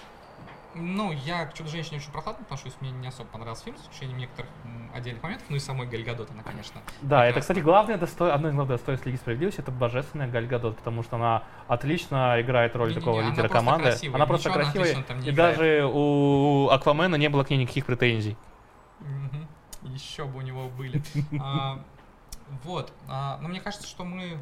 Ну, я к Чудо-женщине очень прохладно отношусь, мне не особо понравился фильм, с исключением некоторых отдельных моментов, ну и самой Гальгадот, она, конечно. Да, это, кстати, главное досто... одно из главных достоинств Лиги Справедливости это божественная Галь Гадот, потому что она отлично играет роль Не-не-не, такого она лидера просто команды. красивая, она просто она красивая, не и играет. даже у Аквамена не было к ней никаких претензий. Еще бы у него были. А, Вот. а, Но мне кажется, что мы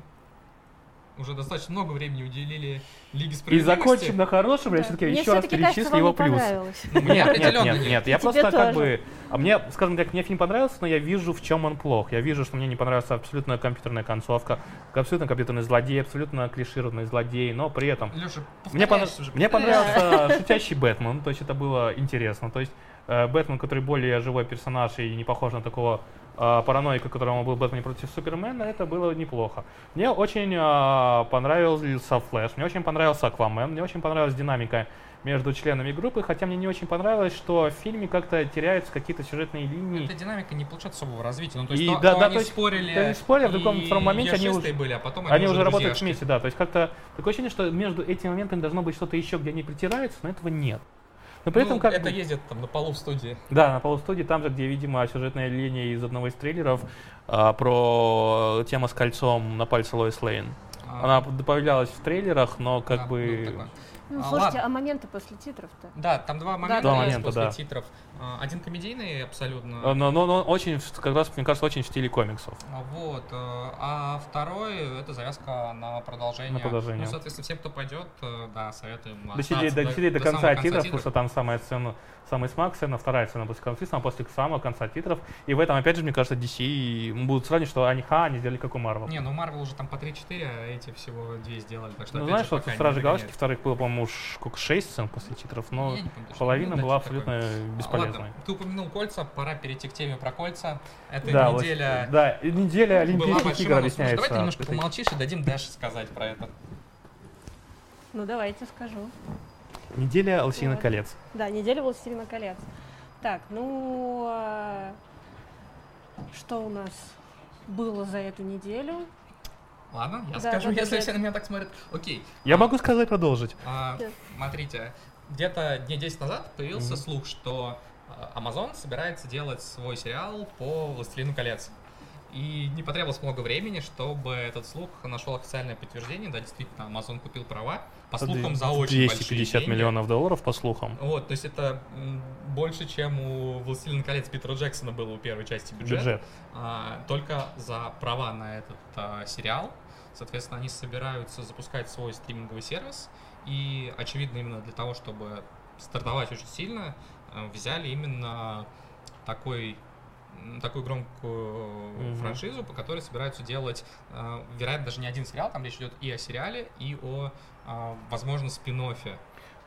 уже достаточно много времени уделили Лиге И Справедливости. закончим на хорошем, я Да. все-таки Мне еще раз вам его не плюс. понравилось. Ну, Мне Нет, нет, определенно нет, нет. нет, я И просто как бы... А мне, скажем так, мне фильм понравился, но я вижу, в чем он плох. Я вижу, что мне не понравилась абсолютно компьютерная концовка, абсолютно компьютерный злодей, абсолютно клишированный злодей, но при этом Леша, Мне, понрав- уже, мне понравился шутящий Бэтмен, то есть это было интересно. То есть Бэтмен, который более живой персонаж и не похож на такого э, параноика, которому был Бэтмен против Супермена, это было неплохо. Мне очень э, понравился Флэш, мне очень понравился Аквамен, мне очень понравилась динамика между членами группы, хотя мне не очень понравилось, что в фильме как-то теряются какие-то сюжетные линии. Эта динамика не получает особого развития. Ну, то есть, И то, да, то да, они то есть, спорили, да, не спорили, а в другом- втором моменте они уже- были, а потом Они, уже работают вместе, да. То есть как-то такое ощущение, что между этими моментами должно быть что-то еще, где они притираются, но этого нет. Но при Ну, этом как это бы- ездит там на полу в студии. Да, на полустудии, там же, где, видимо, сюжетная линия из одного из трейлеров а, про тема с кольцом на пальце Лоис Лейн. А, Она появлялась в трейлерах, но как да, бы... такой. Ну, А, слушайте, ладно. а моменты после титров-то? Да, там два момента Два есть момента, после да. титров. А, Один комедийный абсолютно. э, Но, но, но очень, как раз, мне кажется, очень в стиле комиксов. А, Вот. э, А второй это завязка на продолжение. На продолжение. Ну, соответственно, всем, кто пойдет, э, да, советуем Досидеть, остаться досидеть до, конца самого титров, потому что там самая сцена, самый смак сцена, вторая сцена после конца, а после самого конца титров. И в этом, опять же, мне кажется, DC будут сравнивать, что они, ха, они сделали как у Марвел. Не, ну Марвел уже там по 3-4, а эти всего 2 сделали. Так что, Ну, знаешь, же, вот Страже Галактики вторых было, по-моему, уж сколько, 6 сцен после титров, но Я помню половина Ну, была абсолютно такое. бесполезной. Ладно, ты упомянул кольца, пора перейти к теме про кольца. Это Да, вот, неделя да, и неделя Олимпийских игр объясняется. Давай ты немножко этой- помолчишь и дадим Дэше сказать про это. Ну, давайте скажу. Неделя Лосиных Вот. колец. Да, неделя «Властелина колец». Так, ну, а, что у нас было за эту неделю? Ладно, я Да, скажу, да, да, если да. все на меня так смотрят. Окей. Я А, могу сказать продолжить. а, Да. Смотрите, где-то дней 10 назад появился Мгм. слух, что Amazon собирается делать свой сериал по «Властелину колец». И не потребовалось много времени, чтобы этот слух нашел официальное подтверждение. Да, действительно, Amazon купил права. По слухам, за очень большие 250 деньги. миллионов долларов, по слухам. Вот, то есть это больше, чем у «Властелина колец» Питера Джексона было у первой части бюджета. Бюджет. А, только за права на этот а, сериал. Соответственно, они собираются запускать свой стриминговый сервис. И, очевидно, именно для того, чтобы стартовать очень сильно, а, взяли именно такой такую громкую Мгм. франшизу, по которой собираются делать, а, вероятно, даже не один сериал, там речь идет и о сериале, и о, а, возможно, спин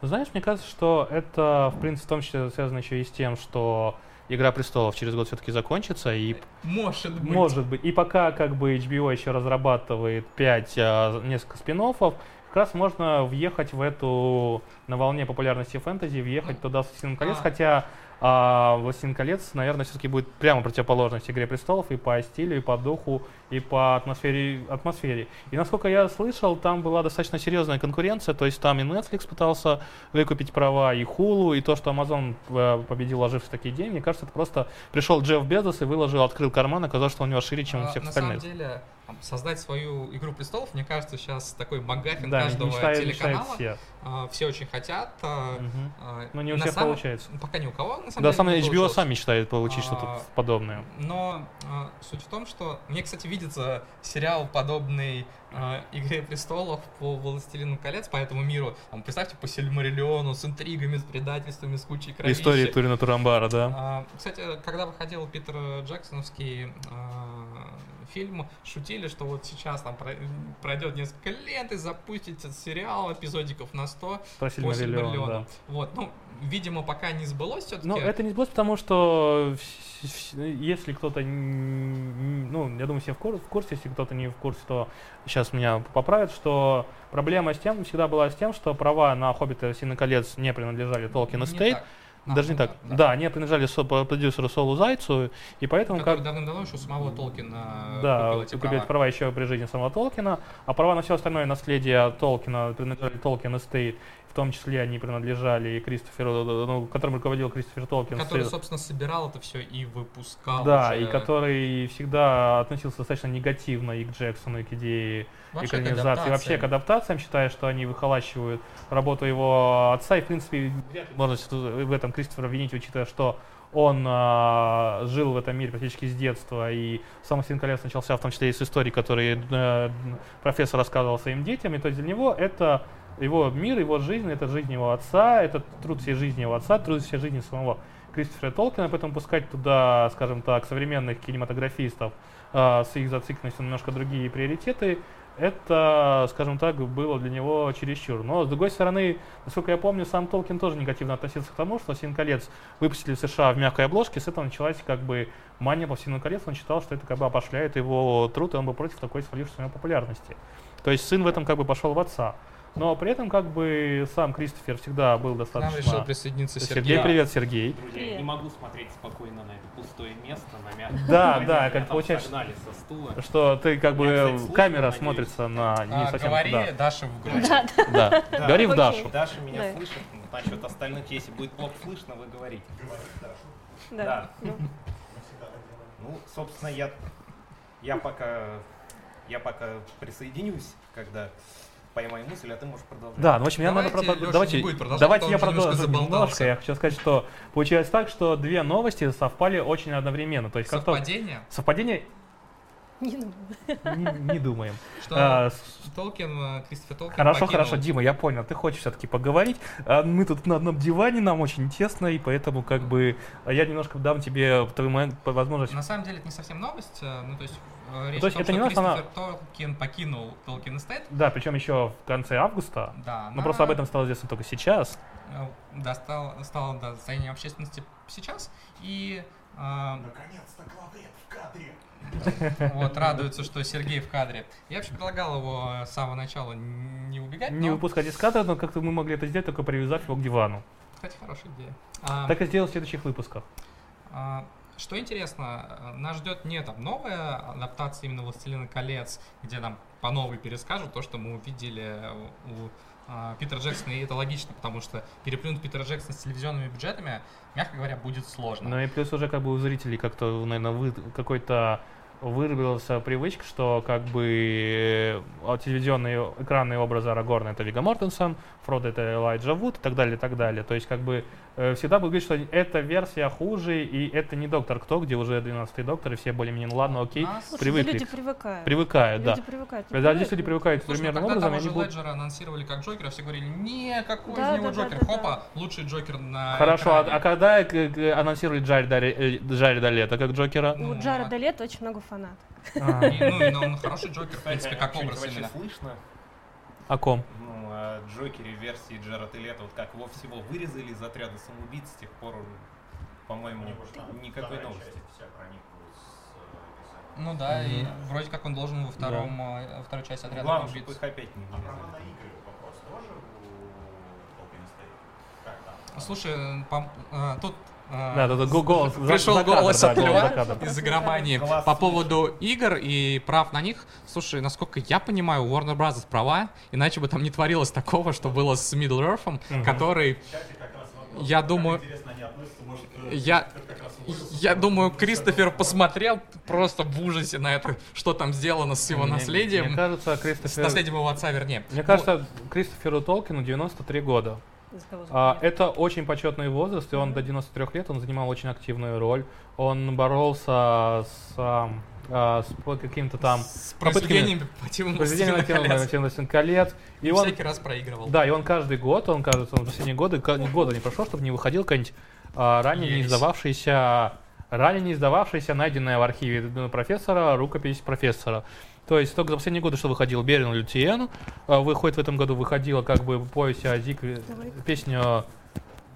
Знаешь, мне кажется, что это, в принципе, в том числе связано еще и с тем, что Игра престолов через год все-таки закончится, и Может быть. может быть. И пока как бы HBO еще разрабатывает 5, несколько спин раз можно въехать в эту, на волне популярности фэнтези, въехать туда с «Властелином колец», А. хотя а, «Властелин колец», наверное, все-таки будет прямо противоположность «Игре престолов» и по стилю, и по духу, и по атмосфере. атмосфере. И насколько я слышал, там была достаточно серьезная конкуренция, то есть там и Netflix пытался выкупить права, и Hulu, и то, что Amazon э, победил, вложившись в такие деньги. Мне кажется, это просто пришел Джефф Безос и выложил, открыл карман, оказалось, что у него шире, чем у А, всех на остальных. самом деле, создать свою игру престолов, мне кажется, сейчас такой магафин да, каждого мечтают, мечтают телеканала. все. А, все очень хотят. а, Мгм. а, Но не у на всех самом- получается. Пока ни у кого, на самом Да, деле, сам не HBO получилось. сам мечтает получить что-то А, подобное. Но а, суть в том, что мне, кстати, видится сериал, подобный а, «Игре престолов» по «Властелину колец», по этому миру. Там, представьте, по Сильмариллиону, с интригами, с предательствами, с кучей кровищи. История Турина Турамбара, да. А, Кстати, когда выходил Питер Джексоновский а, фильм, шутили, что вот сейчас там про- пройдет несколько лет и запустится сериал эпизодиков на 100 Про по Сильмариллион, да. Вот, ну, видимо, пока не сбылось все-таки. Ну, это не сбылось, потому что если кто-то, ну, я думаю, все в кур- в курсе, если кто-то не в курсе, то сейчас меня поправят, что проблема с тем, всегда была с тем, что права на «Хоббита. Сильный колец» не принадлежали Tolkien Не Estate, так. А, даже не так. да, Да, они принадлежали со- продюсеру Солу Зайцу, и поэтому Который как... давным-давно еще самого Толкина Да, купил эти права. права еще при жизни самого Толкина, а права на все остальное наследие Толкина принадлежали Толкин в том числе они принадлежали и Кристоферу, ну, которым руководил Кристофер Толкин. Который, собственно, собирал это все и выпускал. да, уже. и который всегда относился достаточно негативно и к Джексону, и к идее Вообще к экранизации, адаптациям. вообще к адаптациям, считая, что они выхолащивают работу его отца, и, в принципе, можно в этом Кристофера винить, учитывая, что он а, жил в этом мире практически с детства, и сам «Властелин колец» начался в том числе и с историй, которые э, профессор рассказывал своим детям, и то есть для него это его мир, его жизнь, это жизнь его отца, это труд всей жизни его отца, труд всей жизни самого Кристофера Толкина, поэтому пускать туда, скажем так, современных кинематографистов а, с их зацикленностью немножко другие приоритеты, это, скажем так, было для него чересчур. Но, с другой стороны, насколько я помню, сам Толкин тоже негативно относился к тому, что «Син колец» выпустили в США в мягкой обложке, с этого началась как бы мания по «Сину колец», он считал, что это как бы опошляет его труд, и он был против такой свалившейся популярности. То есть сын в этом как бы пошел в отца. Но при этом как бы сам Кристофер всегда был К нам достаточно... решил присоединиться Сергей, Сергей. привет, Сергей. Друзья, я не могу смотреть спокойно на это пустое место, на мягкое. Да, да, как получается, согнали со стула. что ты как Я, бы камера надеюсь. смотрится на не А, совсем говори. Даша в грудь. Да, Да. Да. Говори в. Дашу. Даша меня Да. слышит, насчет остальных, если будет плохо слышно, вы говорите. да. Да. Ну, Ну, собственно, я, я пока, я пока присоединюсь, когда поймаю мысль, а ты можешь продолжать. Да, ну, в общем, я Давайте надо Лёша не давайте, будет продолжать, давайте я немножко продолжу немножко. Я хочу сказать, что получилось так, что две новости совпали очень одновременно. То есть как Совпадение, совпадение не знаю. не, не думаем. что А, Толкин, Кристофер Толкин Хорошо, покинул хорошо, Дима, я понял, ты хочешь все-таки поговорить. А Мы тут на одном диване, нам очень тесно, и поэтому как бы а я немножко дам тебе твою момент- возможность. На самом деле это не совсем новость, э, ну то есть э, речь то есть о том, это не что новость, Кристофер Толкин покинул Толкин Эстейт. Да, причем еще в конце августа. Да, Но она, просто об этом стало известно только сейчас. э, Да, стало, стало да, достоянием общественности сейчас. И э, Наконец-то главред в кадре. Вот радуется, что Сергей в кадре. Я вообще предлагал его с самого начала не убегать, Не но, выпускать из кадра, но как-то мы могли это сделать, только привязав его к дивану. кстати, хорошая идея. А, Так и сделал в следующих выпусках. А, Что интересно, нас ждет не там новая адаптация именно «Властелина колец», где нам по новой перескажут то, что мы увидели у Питера Джексона, и это логично, потому что переплюнуть Питера Джексона с телевизионными бюджетами, мягко говоря, будет сложно. Ну и плюс уже как бы у зрителей как-то, наверное, вы, какой-то выработался привычка, что как бы э, телевизионные экранные образы Арагорна это Вига Мортенсон, Фродо это Элайджа Вуд и так далее, и так далее. То есть как бы э, всегда будет говорить, что эта версия хуже, и это не Доктор Кто, где уже 12-й Доктор, и все более-менее, ну ладно, окей, Нас- Слушай, привыкли. люди привыкают. привыкают, да. Люди привыкают. Да, здесь люди привыкают Слушай, ну, примерным когда образом, же будут... Леджера анонсировали как Джокера, все говорили, не, какой Да, из него да, да, Джокер, да, хопа, лучший Джокер на Хорошо, а, экране». а когда э, анонсировали Джареда, э, Джареда Лето как Джокера? Ну, У Джареда Лето очень много фанатов. А, И, ну, и, ну, он хороший Джокер, в принципе, как Что-нибудь образ именно. слышно? О ком? Ну, о Джокере в версии Джаред Лето, вот как его всего вырезали из отряда самоубийц, с тех пор он по-моему, никакой новости. э. Ну да, и Мгм. вроде как он должен во втором, э, во второй части отряда Главное, чтобы их опять не А вырезали. игры вопрос тоже у Толкина стоит? Как там? Слушай, э, тут Да, тут го- голос. пришел голос да, от из игромании по поводу игр и прав на них. Слушай, насколько я понимаю, у Warner Bros. права, иначе бы там не творилось такого, что было с Middle Earth, который. Я думаю- Интересно, они относятся, может, Я- как раз ужас. я думаю, Кристофер посмотрел просто в ужасе на это, что там сделано с его Мне- наследием. Мне кажется, С Кристофер... наследием его отца, вернее. Мне кажется, Кристоферу Толкину 93 года. А, это очень почетный возраст, и он до 93 лет он занимал очень активную роль. Он боролся с, а, а, с каким-то там с произведением «Властелина колец». И он, всякий раз проигрывал. да, и он каждый год, он кажется, он в последние годы, года не прошло, чтобы не выходил какой-нибудь а, ранее не Ересь. издававшийся, ранее не издававшийся, найденная в архиве ну, профессора, рукопись профессора. То есть только за последние годы, что выходил Берин Лютиен, а, выходит в этом году выходила как бы повесть о Давай. песню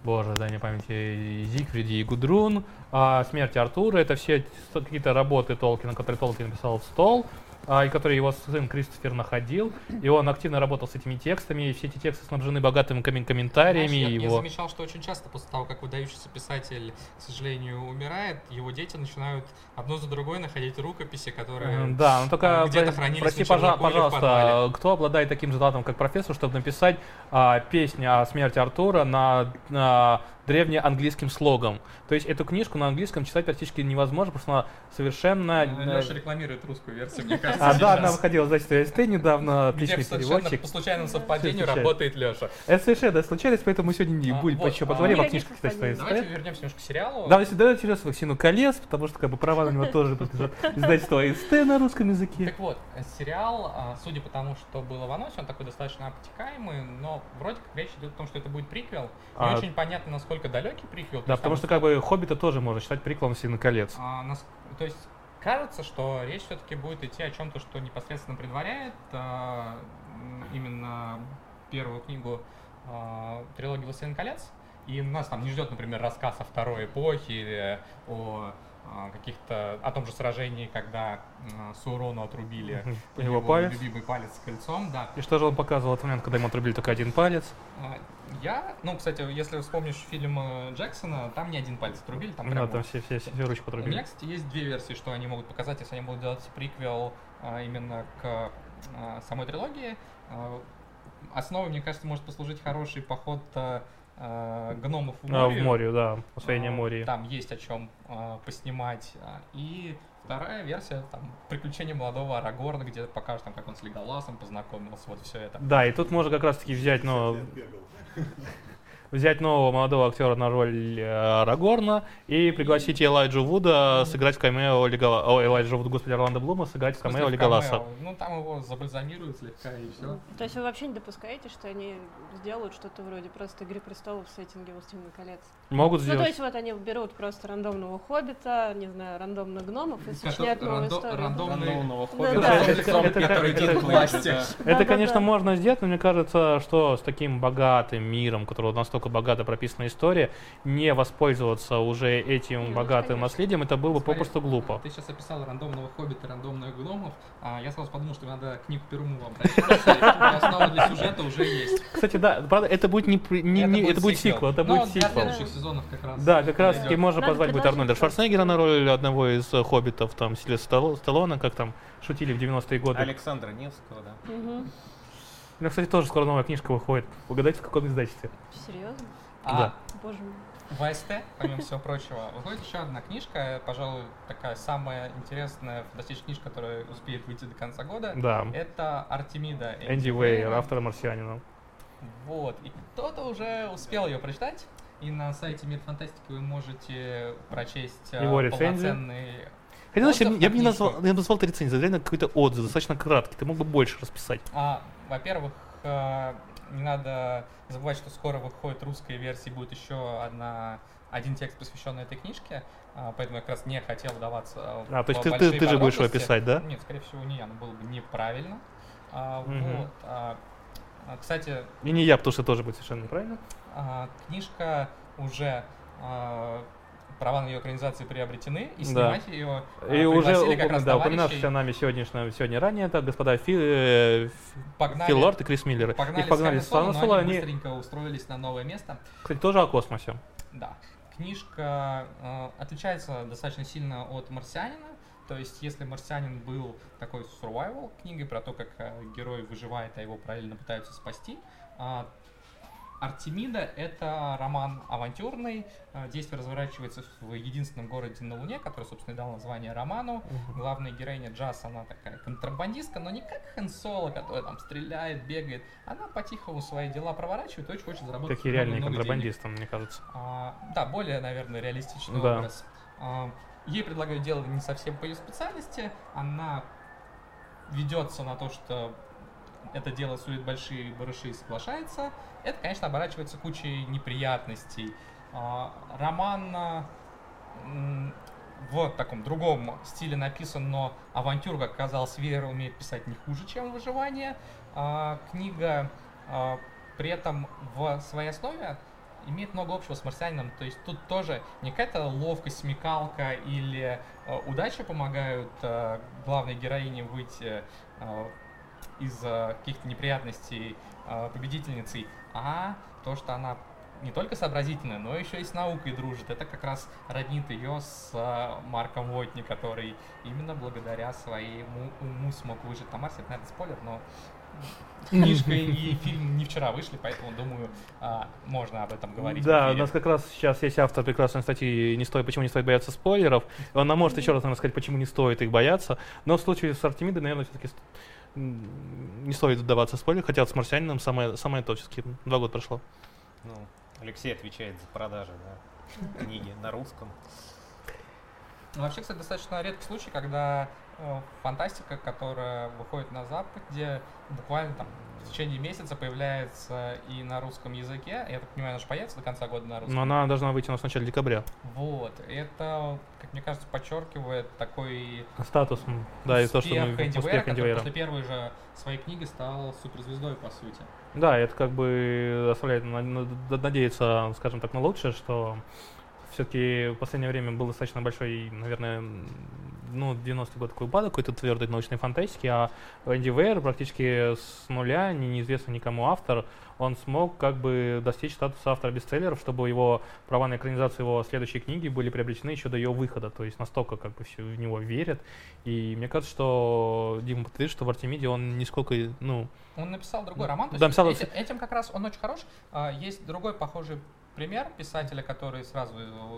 Боже, дай мне памяти, Зигфриди и Гудрун, а, смерти Артура, это все какие-то работы Толкина, которые Толкин написал в стол, и которые его сын Кристофер находил, и он активно работал с этими текстами, и все эти тексты снабжены богатыми коммен- комментариями, Знаешь, я, я его... замечал, что очень часто после того, как выдающийся писатель, к сожалению, умирает, его дети начинают одну за другой находить рукописи, которые... Да, ну только а, где-то хранились прости, пожа- пожалуйста, подвале. кто обладает таким же талантом, как профессор, чтобы написать а, песню о смерти Артура на, на древнеанглийским слогом? То есть эту книжку на английском читать практически невозможно, потому что она совершенно... э, Леша рекламирует русскую версию, мне кажется, А, да, она выходила, значит, СТ недавно, отличный переводчик. по случайному совпадению Случайно. работает Леша. Это совершенно да, случайность, поэтому мы сегодня не А, будем еще а, поговорим о Мира книжках, кстати, Давайте вернемся немножко к сериалу. Да, если давайте сейчас «Вакцину колец», потому что как бы права на него тоже принадлежат издательство СТ на русском языке. Так вот, э, сериал, а, судя по тому, что было в анонсе, он такой достаточно обтекаемый, но вроде как речь идет о том, что это будет приквел. Не А- очень понятно, насколько далекий приквел. Да, есть потому там что как бы «Хоббита» тоже можно считать приквелом «Властелина колец». А, нас- то есть кажется, что речь все-таки будет идти о чем-то, что непосредственно предваряет а, именно первую книгу а, трилогии «Властелин колец». И нас там не ждет, например, рассказ о второй эпохе или о а, каких-то о том же сражении, когда м, Саурону отрубили У него палец. любимый палец с кольцом, да. И что же он показывал в момент, когда ему отрубили только один палец? А, Я, ну, кстати, если вспомнишь фильм э, Джексона, там не один палец отрубили, там Ну прям да, там все, все, все ручку У меня, отрубили. кстати, есть две версии, что они могут показать, если они будут делать приквел а, именно к а, самой трилогии. А, основой, мне кажется, может послужить хороший поход а, а, гномов в А, море. в море, да, освоение А, моря. Там есть о чем а, поснимать. А, И вторая версия, там, приключения молодого Арагорна, где покажут, там, как он с Леголасом познакомился, вот все это. Да, и тут можно как раз-таки взять, бегал. взять нового молодого актера на роль э, Арагорна и пригласить Элайджу Вуда сыграть в камео Легала... О, Элайджа Вуда, господи, Орландо Блума сыграть в камео Леголаса. Ну, там его забальзамируют слегка и все. То есть вы вообще не допускаете, что они сделают что-то вроде просто «Игры престолов» в сеттинге «Властелина колец»? Могут Ну, то сделать. есть вот они берут просто рандомного хоббита, не знаю, рандомных гномов и сочиняют новую рандо- историю. рандомный- Рандомного Да, хоббита. да. Это- это- это- который это- идет к власти. Это, конечно, можно сделать, но мне кажется, что с таким богатым миром, у которого настолько богато прописана история, не воспользоваться уже этим ну, богатым наследием, это было бы попросту глупо. Ты сейчас описал рандомного хоббита, рандомных гномов. А я сразу подумал, что надо книгу Перумова обращаться. Основа для сюжета уже есть. Кстати, да, правда, это будет не, это будет сиквел, это будет для сиквел. Сезонов как раз. Да, как раз таки можно Надо позвать будет Арнольда. Шварценеггера на роль одного из э, хоббитов, там, Сильвестра Сталло- Сталлоне, как там шутили в 90-е годы. Александра Невского, да. Мгм. У меня, кстати, тоже скоро новая книжка выходит. Угадайте, в каком издательстве? Серьезно? А Да. Боже мой. в АСТ, помимо всего прочего, выходит еще одна книжка, пожалуй, такая самая интересная фантастическая книжка, которая успеет выйти до конца года. Да. Это Артемида Энди Уэйер, автора «Марсианина». Вот. И кто-то уже успел ее прочитать. И на сайте Мир Фантастики вы можете прочесть э, Его полноценный Хотя, знаешь, я, бы не назвал, я бы назвал это рецензией, реально какой-то отзыв, достаточно краткий, ты мог бы больше расписать. А, во-первых, э, не надо забывать, что скоро выходит русская версия, будет еще одна, один текст, посвященный этой книжке, а, поэтому я как раз не хотел вдаваться А, в то есть ты- ты- ты же будешь его писать, да? Нет, скорее всего, не я, но было бы неправильно. А, Мгм. вот, а, а, кстати, И не я, потому что тоже будет совершенно неправильно. А, книжка уже а, права на ее экранизацию приобретены, и Да. снимать ее И уже как раз да, упоминавшийся нами сегодняшнего, сегодня ранее, это господа Фи, э, Погнали. Фил Лорд и Крис Миллер. Погнали, погнали с Соло, но они быстренько устроились на новое место. кстати, тоже о космосе. Да. Книжка э, отличается достаточно сильно от «Марсианина». То есть, если «Марсианин» был такой survival книгой про то, как э, герой выживает, а его параллельно пытаются спасти, а Артемида — это роман авантюрный. Э, Действие разворачивается в единственном городе на Луне, который, собственно, и дал название роману. Главная героиня Джаз, она такая контрабандистка, но не как Хэн Соло, который там стреляет, бегает. Она по-тихому свои дела проворачивает и очень хочет заработать Такие реальные контрабандисты, мне кажется. А, да, более, наверное, реалистичный Да. образ. А, ей предлагают дело не совсем по ее специальности. Она ведется на то, что это дело сулит большие барыши и соглашается. Это, конечно, оборачивается кучей неприятностей. А, роман а, в таком другом стиле написан, но авантюр, как оказалось, Вера умеет писать не хуже, чем выживание. А, книга при этом в своей основе имеет много общего с марсианином. То есть тут тоже не какая-то ловкость, смекалка или удача помогают главной героине выйти из каких-то неприятностей победительницей, а то, что она не только сообразительная, но еще и с наукой дружит. Это как раз роднит ее с э, Марком Вотни, который именно благодаря своему уму смог выжить на Марсе. Это, наверное, спойлер, но книжка и фильм не вчера вышли, поэтому, думаю, а, можно об этом говорить. Да, у нас как раз сейчас есть автор прекрасной статьи «Не стоит, почему не стоит бояться спойлеров». Он нам может еще раз наверное, сказать, почему не стоит их бояться. Но в случае с Артемидой, наверное, все-таки не стоит вдаваться в спойлер, хотя вот с «Марсианином» самое, самое то, все-таки два года прошло. Ну, Алексей отвечает за продажи, да, книги на русском. Ну, Вообще, кстати, достаточно редкий случай, когда фантастика, которая выходит на Западе, буквально там в течение месяца появляется и на русском языке. Я так понимаю, она же появится до конца года на русском. Но она должна выйти у нас в начале декабря. Вот. Это, как мне кажется, подчеркивает такой Статус, да, и то, что мы успех Энди который после первой же своей книги стал суперзвездой, по сути. Да, это как бы оставляет на- на- надеяться, скажем так, на лучшее, что все-таки в последнее время был достаточно большой, наверное, ну, 90-й год такой упадок какой-то твердой научной фантастики, а Энди Вейер практически с нуля, не- неизвестный никому автор, он смог как бы достичь статуса автора бестселлеров, чтобы его права на экранизацию его следующей книги были приобретены еще до ее выхода, то есть настолько как бы все в него верят. И мне кажется, что Дима подтвердит, что в Артемиде он нисколько, ну, Он написал другой роман. То Да, есть написал- этим, этим как раз он очень хорош. А, Есть другой похожий пример писателя, который сразу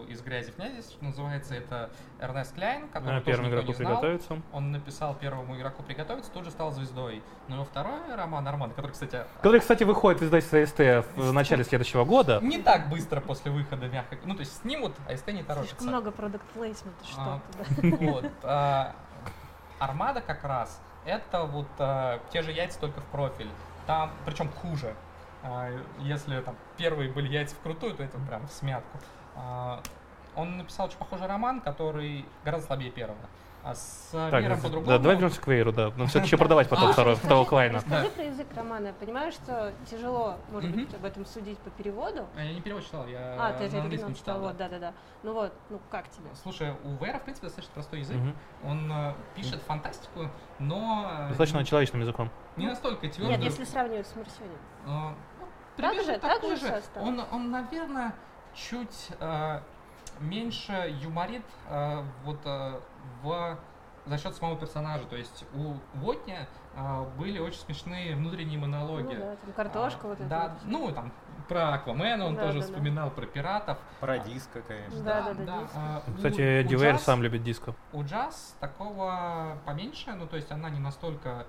из грязи в князи, что называется, это Эрнест Кляйн, который э, тоже первому никто игроку не знал. приготовиться. Он написал первому игроку приготовиться, тут же стал звездой. Но его второй роман, Арман, который, кстати, Который, кстати, выходит в издательстве СТ в начале следующего года. не так быстро после выхода, мягко. Ну, то есть снимут, а СТ не Слишком торопится. много продукт плейсмента, А, что-то, да. Вот. а, Армада как раз это вот а, те же яйца, только в профиль. Там, причем хуже. А, Если там первые были яйца вкрутую, то это прям в смятку. А, Он написал очень похожий роман, который гораздо слабее первого. А с Так, миром да, по-другому. давай вернемся к Вейру, да. Нам все-таки еще продавать потом А, второго, Скажи, второго Клайна. Расскажи про язык романа. Я понимаю, что тяжело, может быть, об этом судить по переводу. А, Я не перевод читал, я А, ты же оригинал читал, да. вот, да-да-да. Ну вот, ну как тебе? Слушай, у Вера, в принципе, достаточно простой язык. Он э, пишет фантастику, но э, Достаточно человечным языком. не настолько твердо. Нет, если сравнивать с «Марсианином». А, Так же, так же? Он, он, наверное, чуть э, меньше юморит э, вот э, в за счет самого персонажа. То есть у Вотня э, были очень смешные внутренние монологи. Ну да, там картошка А, вот это. Да, вот. ну там про Аквамена он Да, тоже да, да. вспоминал, про пиратов. Парадиска, конечно. Да, да, да, диск. а, у- Кстати, Дивейр сам любит диско. у джаз такого поменьше, ну то есть она не настолько э,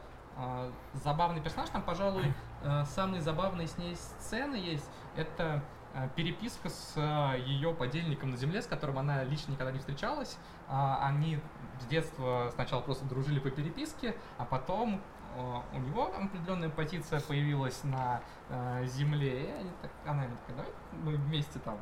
забавный персонаж. Там, пожалуй, э, самые забавные с ней сцены есть. Это э, переписка с ее подельником на земле, с которым она лично никогда не встречалась. А, они с детства сначала просто дружили по переписке, а потом э, у него там определенная позиция появилась на э, земле, и так, она ему такая, давай мы вместе там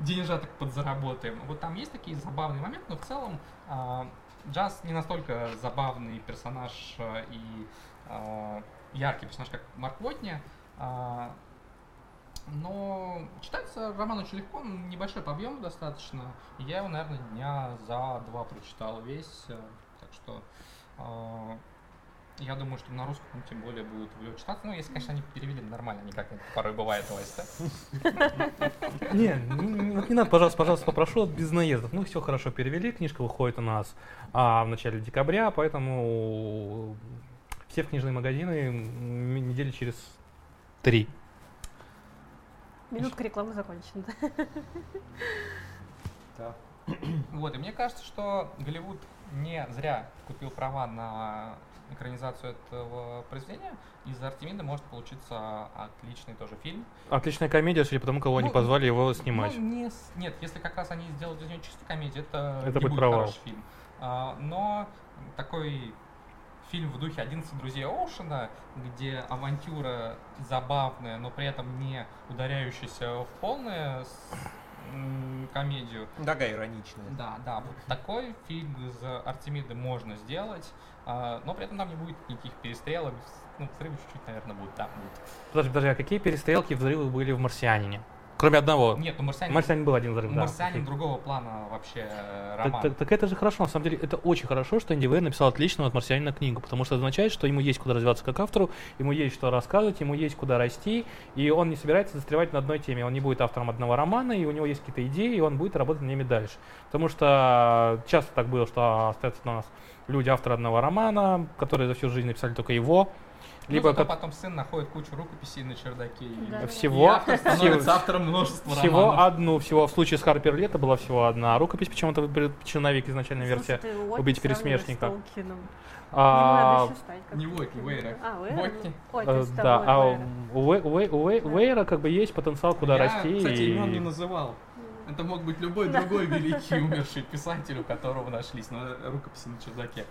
деньжаток подзаработаем. Вот там есть такие забавные моменты, но в целом а, Джаз не настолько забавный персонаж а, и а, яркий персонаж, как Марк Вотни. А, Но читается роман очень легко, небольшой по объему достаточно. Я его, наверное, дня за два прочитал весь. э, Так что э, я думаю, что на русском тем более будет в читаться. Ну, если, конечно, они перевели нормально, не как порой бывает у ОСТ. Не, не, не- не надо, пожалуйста, пожалуйста, попрошу без наездов. Ну, все хорошо перевели, книжка выходит у нас а, в начале декабря, поэтому все в книжные магазины недели через три. Минутка рекламы закончена. Вот, и мне кажется, что Голливуд не зря купил права на экранизацию этого произведения. Из Артемида может получиться отличный тоже фильм. Отличная комедия, судя по тому, кого они Ну, позвали его снимать. Ну, не Нет, если как раз они сделают из нее чисто комедию, это, Это не будет провал. хороший фильм. А, но такой фильм в духе «11 друзей Оушена», где авантюра забавная, но при этом не ударяющаяся в полную комедию. Такая ироничная. Да, да, вот такой фильм из Артемиды можно сделать, а, но при этом там не будет никаких перестрелок, ну, взрывы чуть-чуть, наверное, будут, да, будут. Подожди, подожди, а какие перестрелки, взрывы были в «Марсианине»? Кроме одного. Нет, ну «Марсианин», «Марсианин» был один взрыв, да. «Марсианин» другого плана вообще э, Так, роман. так- так это же хорошо, на самом деле, это очень хорошо, что Энди Вейр написал отличную от «Марсианина» книгу, потому что это означает, что ему есть куда развиваться как автору, ему есть что рассказывать, ему есть куда расти, и он не собирается застревать на одной теме, он не будет автором одного романа, и у него есть какие-то идеи, и он будет работать над ними дальше. Потому что часто так было, что остаются у нас люди, авторы одного романа, которые за всю жизнь написали только его, либо зато как- потом сын находит кучу рукописей на чердаке. и- Да. и Всего- автор становится автором множества всего романов. одну, всего в случае с Харпер Ли это была всего одна рукопись, почему-то черновик изначальная версия. «Убить пересмешника». А, не Уотти, Уэйра. А. Ой, Э, Да, а Уэйра. у Уэ- Уэ- Уэ- Уэйра как бы есть потенциал, куда Я, расти. кстати, и- имен не называл. Это мог быть любой другой великий умерший писатель, у которого нашлись на рукописи на чердаке.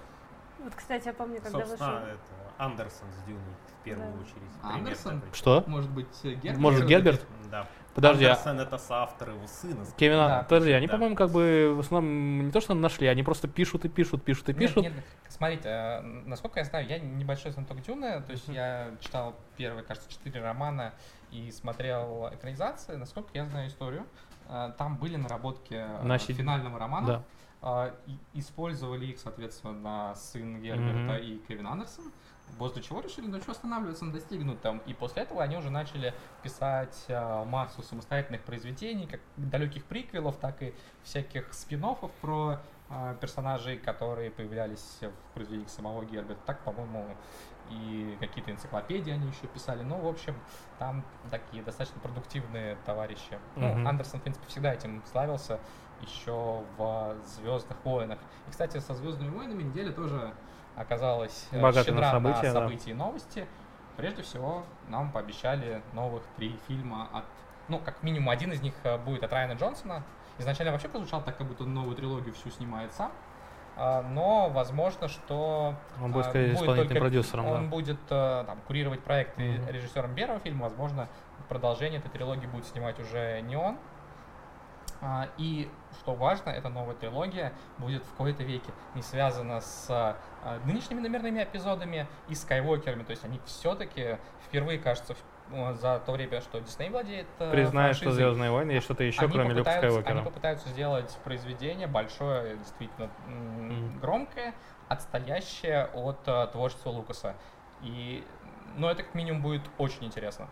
Вот, кстати, я помню, когда вышел... Собственно, это Андерсон с Дюной в первую Да. очередь. Андерсон? Пример такой. Что? Может быть, э, Герберт? Может, Герберт? Да. Подожди, а- Андерсон это соавтор его сына. Кевина, Да, подожди, они, да. по-моему, как бы в основном не то, что нашли, они просто пишут и пишут, пишут и Нет, пишут. нет, смотрите, э, насколько я знаю, я небольшой знаток Дюны, то есть я читал первые, кажется, четыре романа и смотрел экранизации. Насколько я знаю историю, э, там были наработки На си- финального романа. Да. А, использовали их, соответственно, сын Герберта Мгм. и Кевин Андерсон. После чего решили, ну что останавливаться на достигнутом. И после этого они уже начали писать а, массу самостоятельных произведений, как далеких приквелов, так и всяких спин про а, персонажей, которые появлялись в произведениях самого Герберта. Так, по-моему, и какие-то энциклопедии они еще писали. Ну, в общем, там такие достаточно продуктивные товарищи. Мгм. Ну, Андерсон, в принципе, всегда этим славился еще в Звездных войнах. И, кстати, со Звездными войнами неделя тоже оказалась э, Богата на щедра события, да. события и новости. Прежде всего, нам пообещали новых три фильма от... Ну, как минимум один из них э, будет от Райана Джонсона. Изначально вообще прозвучало так, как будто он новую трилогию всю снимает сам. А, Но возможно, что Он будет, а, скорее, будет исполнительным только- продюсером, Он да. будет э, там, курировать проект и Мгм. режиссером первого фильма. Возможно, продолжение этой трилогии будет снимать уже не он. А, И, что важно, эта новая трилогия будет в кои-то веке не связана с а, нынешними номерными эпизодами и Скайуокерами. То есть они все-таки впервые, кажется, э, за то время, что Дисней владеет э, Признаю, что Звездные войны есть что-то еще, они кроме Люка попытаются- Они Скайуокера. попытаются сделать произведение большое, действительно Мгм. громкое, отстоящее от э, творчества Лукаса. И, ну, это как минимум будет очень интересно.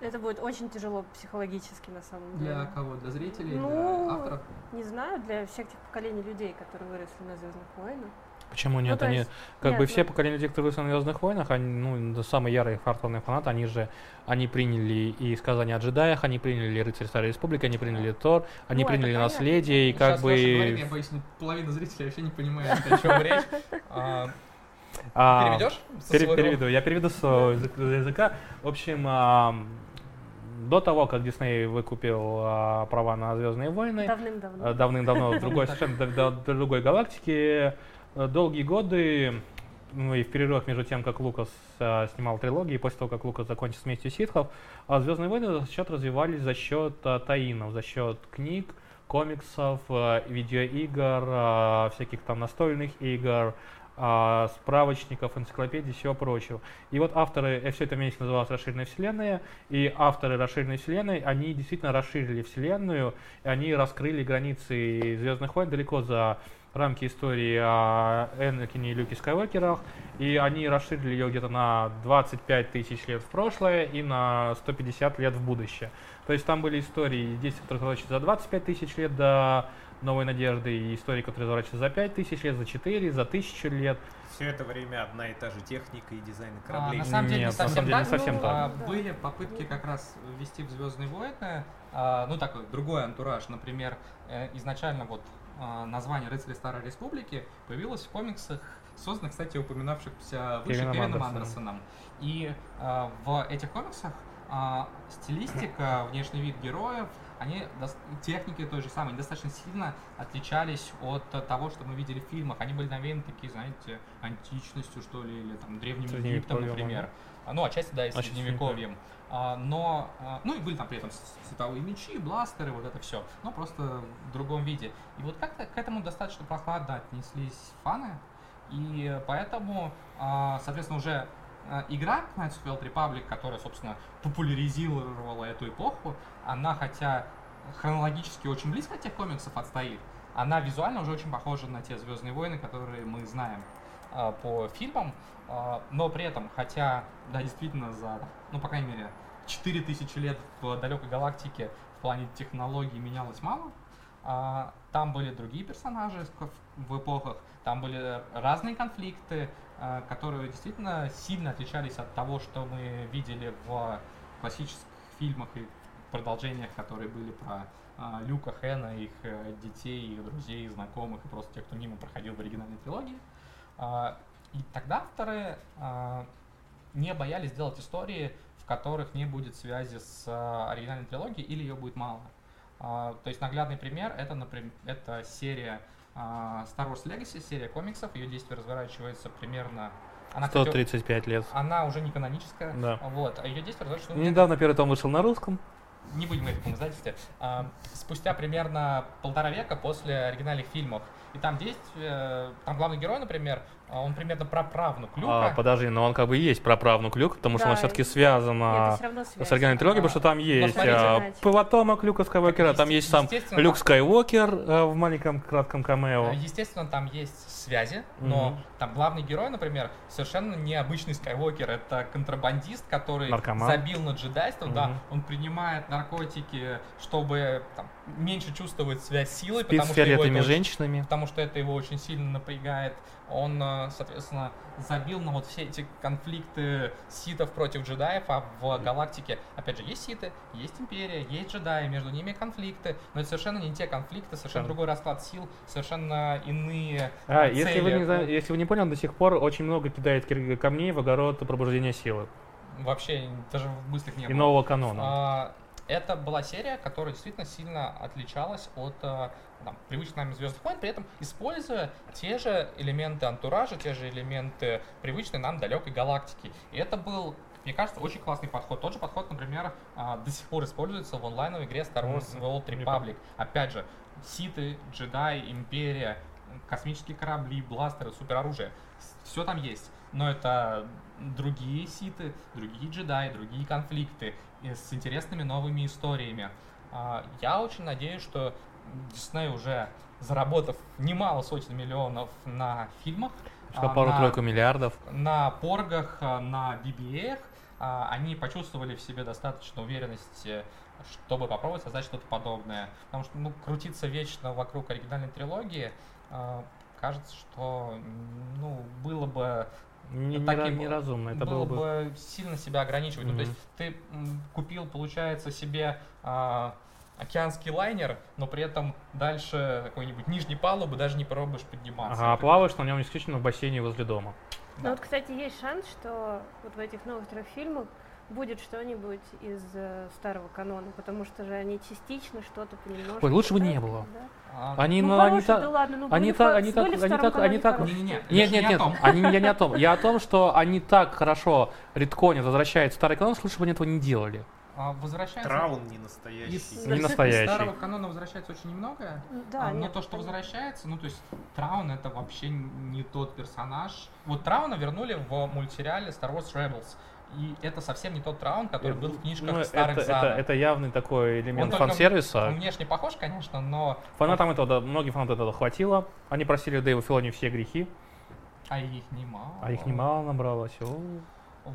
Это будет очень тяжело психологически, на самом деле. кого? Для зрителей, Ну, Не знаю, для всех тех поколений людей, которые выросли на Звездных войнах. Почему нет? то они, есть- как бы нет, все ну- поколения людей, которые выросли на Звездных войнах, они, ну, самые ярые хардкорные фанаты, они же, они приняли и сказания о джедаях, они приняли Рыцарь Старой Республики, они приняли Тор, они Ну, приняли наследие, и как бы... я боюсь, ну, половина зрителей вообще не понимает, о чем речь. А, а, Переведешь? переведу. Я переведу с языка-. В общем, до того, как Дисней выкупил а, права на Звездные войны, э, Давным-давно. давным-давно в другой, совершенно другой галактике, э, долгие годы, ну и в перерывах между тем, как Лукас а, снимал трилогии, и после того, как Лукас закончил с местью ситхов, а Звездные войны за счет развивались за счет а, таинов, за счет книг, комиксов, а, видеоигр, а, всяких там настольных игр, справочников, энциклопедий, всего прочего. И вот авторы, э, все это вместе называлось расширенная вселенная, и авторы расширенной вселенной, они действительно расширили вселенную, они раскрыли границы Звездных войн далеко за рамки истории о Энакине и Люке Скайуокерах, и они расширили ее где-то на 25 тысяч лет в прошлое и на 150 лет в будущее. То есть там были истории, действия, которые за 25 тысяч лет до Новой Надежды, и истории, которые разворачиваются за 5 тысяч лет, за 4, за 1000 лет. Все это время одна и та же техника и дизайн А, кораблей. на самом деле, Нет, не на совсем самом деле не так. совсем Ну, так. а, Да. Были попытки как раз ввести в Звездные войны, а, ну такой другой антураж. Например, э, изначально вот а, название Рыцари Старой Республики появилось в комиксах, созданных, кстати, упоминавшихся выше Кевином Кевином Андерсоном. Андерсоном. И а, в этих комиксах а, стилистика, внешний вид героев, они техники той же самой, достаточно сильно отличались от того, что мы видели в фильмах. Они были навеяны такие, знаете, античностью, что ли, или там древним Египтом, например. А, Ну, отчасти, да, и Отчасти средневековьем. А, но, а, ну и были там при этом световые мечи, бластеры, вот это все, но просто в другом виде. И вот как-то к этому достаточно прохладно отнеслись фаны, и поэтому, а, соответственно, уже а, игра Knights of the Old Republic, которая, собственно, популяризировала эту эпоху, она хотя хронологически очень близко от тех комиксов отстоит, она визуально уже очень похожа на те Звездные войны, которые мы знаем а, по фильмам, а, но при этом, хотя, да, действительно, за, ну, по крайней мере, 4000 лет в далекой галактике в плане технологий менялось мало, а, там были другие персонажи в- эпохах, там были разные конфликты, а, которые действительно сильно отличались от того, что мы видели в классических фильмах и продолжениях, которые были про а, Люка, Хэна, их э, детей, их друзей, знакомых и просто тех, кто мимо проходил в оригинальной трилогии. И тогда авторы не боялись делать истории, в которых не будет связи с оригинальной трилогией или ее будет мало. То есть наглядный пример это, например, это серия Star Wars Legacy, серия комиксов. Ее действие разворачивается примерно. Она, кстати, 135 лет. она уже не каноническая. Да. Вот. А ее действие разворачивается. ну, Недавно первый том вышел на русском. не будем говорить издательстве, а, спустя примерно полтора века после оригинальных фильмов. И там действие, там главный герой, например, а, он примерно праправнук Люка. А, подожди, но он как бы и есть праправнук Люк, потому что Да, он все-таки связан Нет, все с оригинальной трилогией, потому что там есть смотрите, а, потомок Люка Скайуокера, там есть сам Люк Скайуокер а, в маленьком кратком камео. А, Естественно, там есть связи, но Мгм. там главный герой, например, совершенно необычный Скайуокер. Это контрабандист, который Наркоман. забил на джедайство, да, Мгм. он принимает наркотики, чтобы там, меньше чувствовать связь с силой, Спит потому что, его это очень- женщинами. потому что это его очень сильно напрягает. Он, э, соответственно, забил на вот все эти конфликты ситов против джедаев, а в галактике, опять же, есть ситы, есть империя, есть джедаи, между ними конфликты, но это совершенно не те конфликты, совершенно Да. другой расклад сил, совершенно иные А, э, если вы, цели. не, если вы не поняли, до сих пор очень много кидает камней в огород пробуждения силы Вообще даже в мыслях не и было. нового канона. А, Это была серия, которая действительно сильно отличалась от э, там, привычных нами Звездных войн, при этом используя те же элементы антуража, те же элементы привычной нам далекой галактики. И это был мне кажется, очень классный подход. Тот же подход, например, а, до сих пор используется в онлайновой игре Star Wars The Old Republic. Опять же, ситы, джедаи, империя, космические корабли, бластеры, супероружие. Все там есть. Но это другие ситы, другие джедаи, другие конфликты и с интересными новыми историями. А, Я очень надеюсь, что Дисней уже заработав немало сотен миллионов на фильмах, Что а, пару-тройку миллиардов. на поргах, а, на BBA, а, они почувствовали в себе достаточно уверенности, чтобы попробовать создать что-то подобное. Потому что ну, крутиться вечно вокруг оригинальной трилогии, кажется, что ну, было бы Не, таким ра- неразумно. Это было было бы... сильно себя ограничивать. Ну, то есть ты купил, получается, себе океанский лайнер, но при этом дальше какой-нибудь нижней палубы даже не пробуешь подниматься. Ага, а плаваешь на нем исключительно в бассейне возле дома. Ну вот, кстати, есть шанс, что вот в этих новых трех фильмах будет что-нибудь из э, старого канона, потому что же они частично что-то понемножку. Ой, лучше бы не было. да. А, Они, Ну, ну, они так... да ладно, ну, они были в так- они так- они так- они так- Нет, нет, нет, они, я не о том. Я о том, что они так хорошо редконят, возвращают старый канон, лучше бы они этого не делали. А, возвращается... Траун не настоящий. Из, Не из настоящий. старого канона возвращается очень немного. Да, А, но нет, то, что возвращается, ну то есть Траун это вообще не тот персонаж. Вот Трауна вернули в мультсериале Star Wars Rebels. И это совсем не тот Траун, который был в книжках Ну, старых это, это, это явный такой элемент фан-сервиса. Он внешне похож, конечно, но... Фанатам этого, да, многим фанатам этого хватило. Они просили Дэйва Филони все грехи, А их немало. а их немало набралось. О.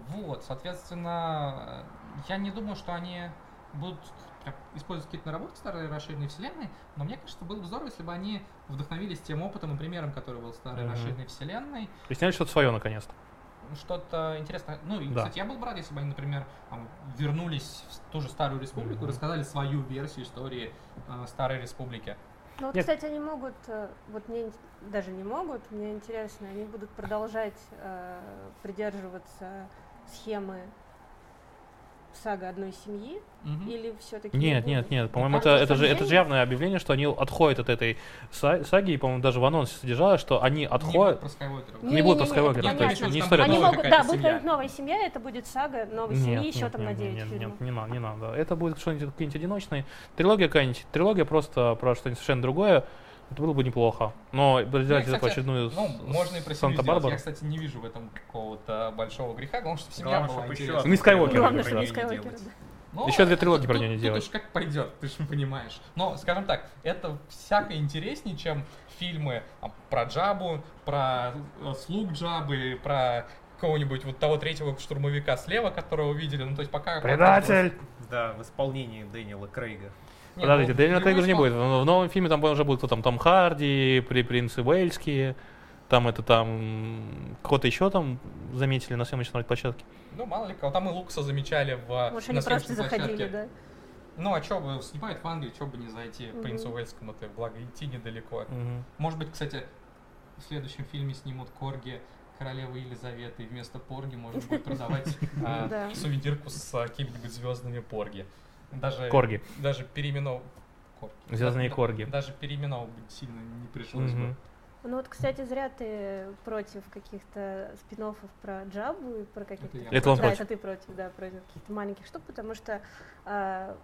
Вот, соответственно, я не думаю, что они будут использовать какие-то наработки старой расширенной вселенной, но мне кажется, было бы здорово, если бы они вдохновились тем опытом и примером, который был старой Мгм. расширенной вселенной, И сняли что-то свое наконец-то. что-то интересное. Ну, и, Да. кстати, я был бы рад, если бы они, например, там, вернулись в ту же Старую Республику и Мгм. рассказали свою версию истории э, Старой Республики. Ну вот, Нет. кстати, они могут, э, вот мне даже не могут, мне интересно, они будут продолжать э, придерживаться схемы сага одной семьи, Мгм. или все-таки Нет, нет, нет. По-моему, кажется, это, это, же, это же явное объявление, что они отходят от этой са- саги, и, по-моему, даже в анонсе содержалось, что они Не отходят. Не будут про это Скайуокера, то есть понятно. не не там история Они могут, да, какая-то будет семья. какая-нибудь новая семья, это будет сага новой Нет, семьи, нет, еще там нет, на нет, 9 нет, фильмов. нет, не надо, не надо. Это будет что-нибудь какие-нибудь одиночные. Трилогия какая-нибудь. Трилогия просто про что-нибудь совершенно другое. Это было бы неплохо. Но Ну, сделать это очередную Ну, с- можно и про. Санта-Барбару. Я, кстати, не вижу в этом какого-то большого греха. Главное, чтобы семья Главное, была чтобы еще интересна. Не Скайуокера, Главное, да. что не не Скайуокера, делать. да. Ну, Еще две трилогии тут- про тут- неё не тут делать. уж как пойдет, ты же понимаешь. Но, скажем так, это всяко интереснее, чем фильмы а, про Джабу, про э, слуг Джабы, про какого-нибудь вот того третьего штурмовика слева, которого увидели. Ну, то есть пока... Предатель! Да, в исполнении Дэниела Крейга. Подождите, ну, Дэниела в Крейга любой же не будет. В новом фильме там уже будет кто там, Том Харди, при принцы Уэльские. Там это там кого-то еще там заметили на съемочной площадке. Ну, мало ли кого. Там и Лукаса замечали в Может, на они просто заходили, площадке. да? Ну, а что бы, снимают в Англии, что бы не зайти Мгм. принцу Уэльскому-то, благо идти недалеко. Мгм. Может быть, кстати, в следующем фильме снимут Корги королевы Елизаветы, и вместо Порги можно будет продавать а, сувенирку с а, какими-нибудь звездными Порги. Даже, Корги. Даже переименов... Корги. Звездные Да- корги. Даже переименовывать сильно не пришлось бы. Мгм. Ну вот, кстати, зря ты против каких-то спин про Джабу и про каких-то... я Это он да, против. это ты против, да, против каких-то маленьких штук, потому что в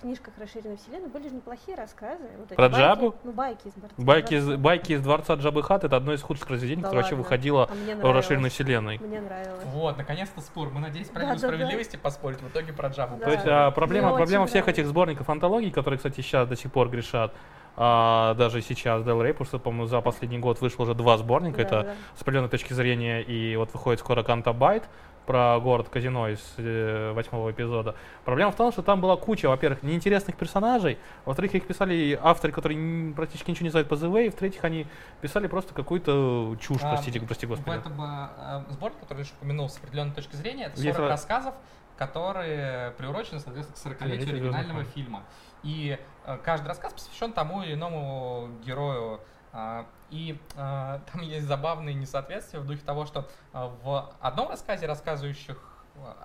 книжках расширенной вселенной были же неплохие рассказы. Вот Про байки, Джабу? Ну, байки из Бар- Байки из, Дворца. байки из дворца Джабы Хат это одно из худших произведений, Да которое вообще ладно? выходило А в расширенной вселенной. Мне нравилось. Вот, наконец-то спор. Мы надеялись про Да, да, да. справедливости поспорить, в итоге про Джабу. Да. То есть а, проблема, Мне проблема всех нравится. этих сборников антологий, которые, кстати, сейчас до сих пор грешат, а, даже сейчас Del Rey, потому что, по-моему, за последний год вышло уже два сборника, Да, это да. с определенной точки зрения, и вот выходит скоро Канто-Байт про город казино из э, восьмого эпизода. Проблема в том, что там была куча, во-первых, неинтересных персонажей, во-вторых, их писали авторы, которые практически ничего не знают по The Way, в-третьих, они писали просто какую-то чушь, А, простите, прости В господи. этом э, сборнике, который я лишь упомянул с определенной точки зрения, это Есть 40 ра- рассказов, которые приурочены, соответственно, к 40-летию Столетию оригинального «Звездных фильма. И э, каждый рассказ посвящен тому или иному герою. А, И э, там есть забавные несоответствия в духе того, что э, в одном рассказе, рассказывающих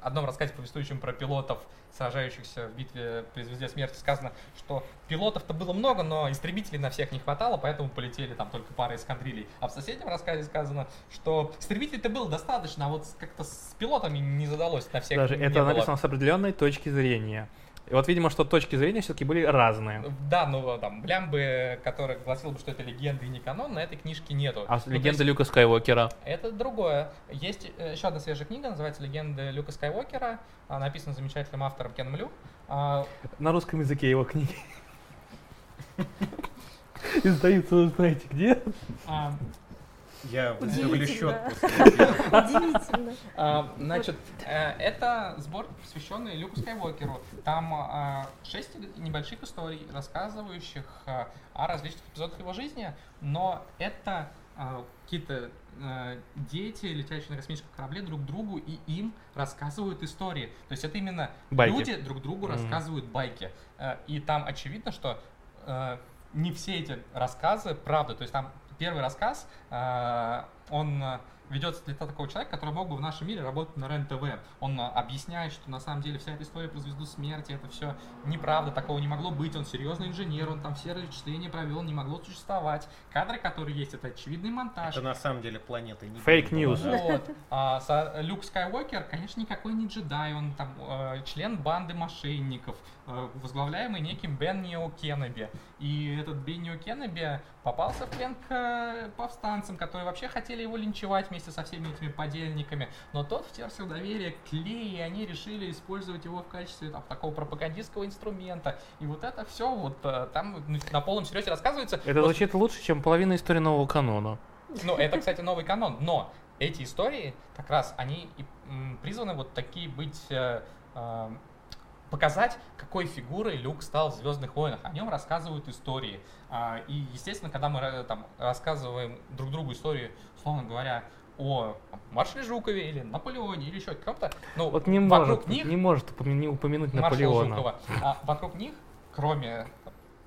одном рассказе, повествующем про пилотов, сражающихся в битве при Звезде Смерти, сказано, что пилотов-то было много, но истребителей на всех не хватало, поэтому полетели там только пара эскадрилей. А в соседнем рассказе сказано, что истребителей-то было достаточно, а вот как-то с пилотами не задалось на всех Даже это было. написано с определенной точки зрения. И вот, видимо, что точки зрения все-таки были разные. Да, ну там, блямбы, который гласил бы, что это легенда и не канон, на этой книжке нету. А Ну, легенда есть Люка Скайуокера. Это другое. Есть э, еще одна свежая книга, называется «Легенда Люка Скайуокера», а, написана замечательным автором Кеном Лю. А, На русском языке его книги. Издаются, вы знаете, где? Я выставлю счет Удивительно. А, Значит, э, это сбор, посвященный Люку Скайуокеру. Там а, шесть небольших историй, рассказывающих а, о различных эпизодах его жизни, но это какие-то дети, летящие на космическом корабле, друг другу и им рассказывают истории. То есть это именно Байки. люди друг другу Мгм. рассказывают байки. Э, И там очевидно, что э, не все эти рассказы правда. То есть там первый рассказ, э, он э, ведется для такого человека, который мог бы в нашем мире работать на РЕН-ТВ. Он а, объясняет, что на самом деле вся эта история про звезду смерти, это все неправда, такого не могло быть, он серьезный инженер, он там все вычисления провел, не могло существовать. Кадры, которые есть, это очевидный монтаж. Это на самом деле планета не Фейк ньюс. Вот. А, со- Люк Скайуокер, конечно, никакой не джедай, он там э, член банды мошенников, э, возглавляемый неким Беннио Кеннеби. И этот Беннио Кеннеби попался в плен к э, повстанцам, которые вообще хотели его линчевать вместе со всеми этими подельниками. Но тот втерся в доверие к Ли, и они решили использовать его в качестве там, такого пропагандистского инструмента. И вот это все вот э, там на полном серьезе рассказывается. Это Вот звучит лучше, чем половина истории нового канона. ну, это, кстати, новый канон, но эти истории, как раз, они и, призваны вот такие быть, э, показать, какой фигурой Люк стал в «Звездных войнах». О нем рассказывают истории. А, и, естественно, когда мы ра- там, рассказываем друг другу истории, условно говоря, о маршале Жукове или Наполеоне или еще ком-то, ну, Вот не вокруг может, них не может упомя- упомянуть Наполеона. Жукова. А вокруг них, кроме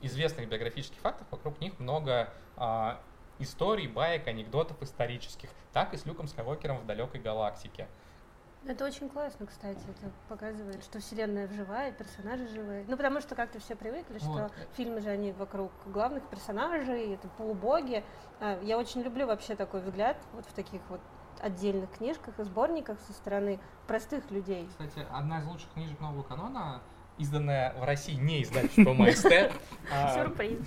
известных биографических фактов, вокруг них много а, историй, баек, анекдотов исторических. Так и с Люком Скайуокером в далекой галактике. Это очень классно, кстати. Это показывает, что вселенная живая, персонажи живые. Ну, потому что как-то все привыкли, что Вот. фильмы же они вокруг главных персонажей, это полубоги. А, Я очень люблю вообще такой взгляд вот в таких вот отдельных книжках и сборниках со стороны простых людей. Кстати, одна из лучших книжек нового канона, изданная в России не издательством АСТ. а, Сюрприз.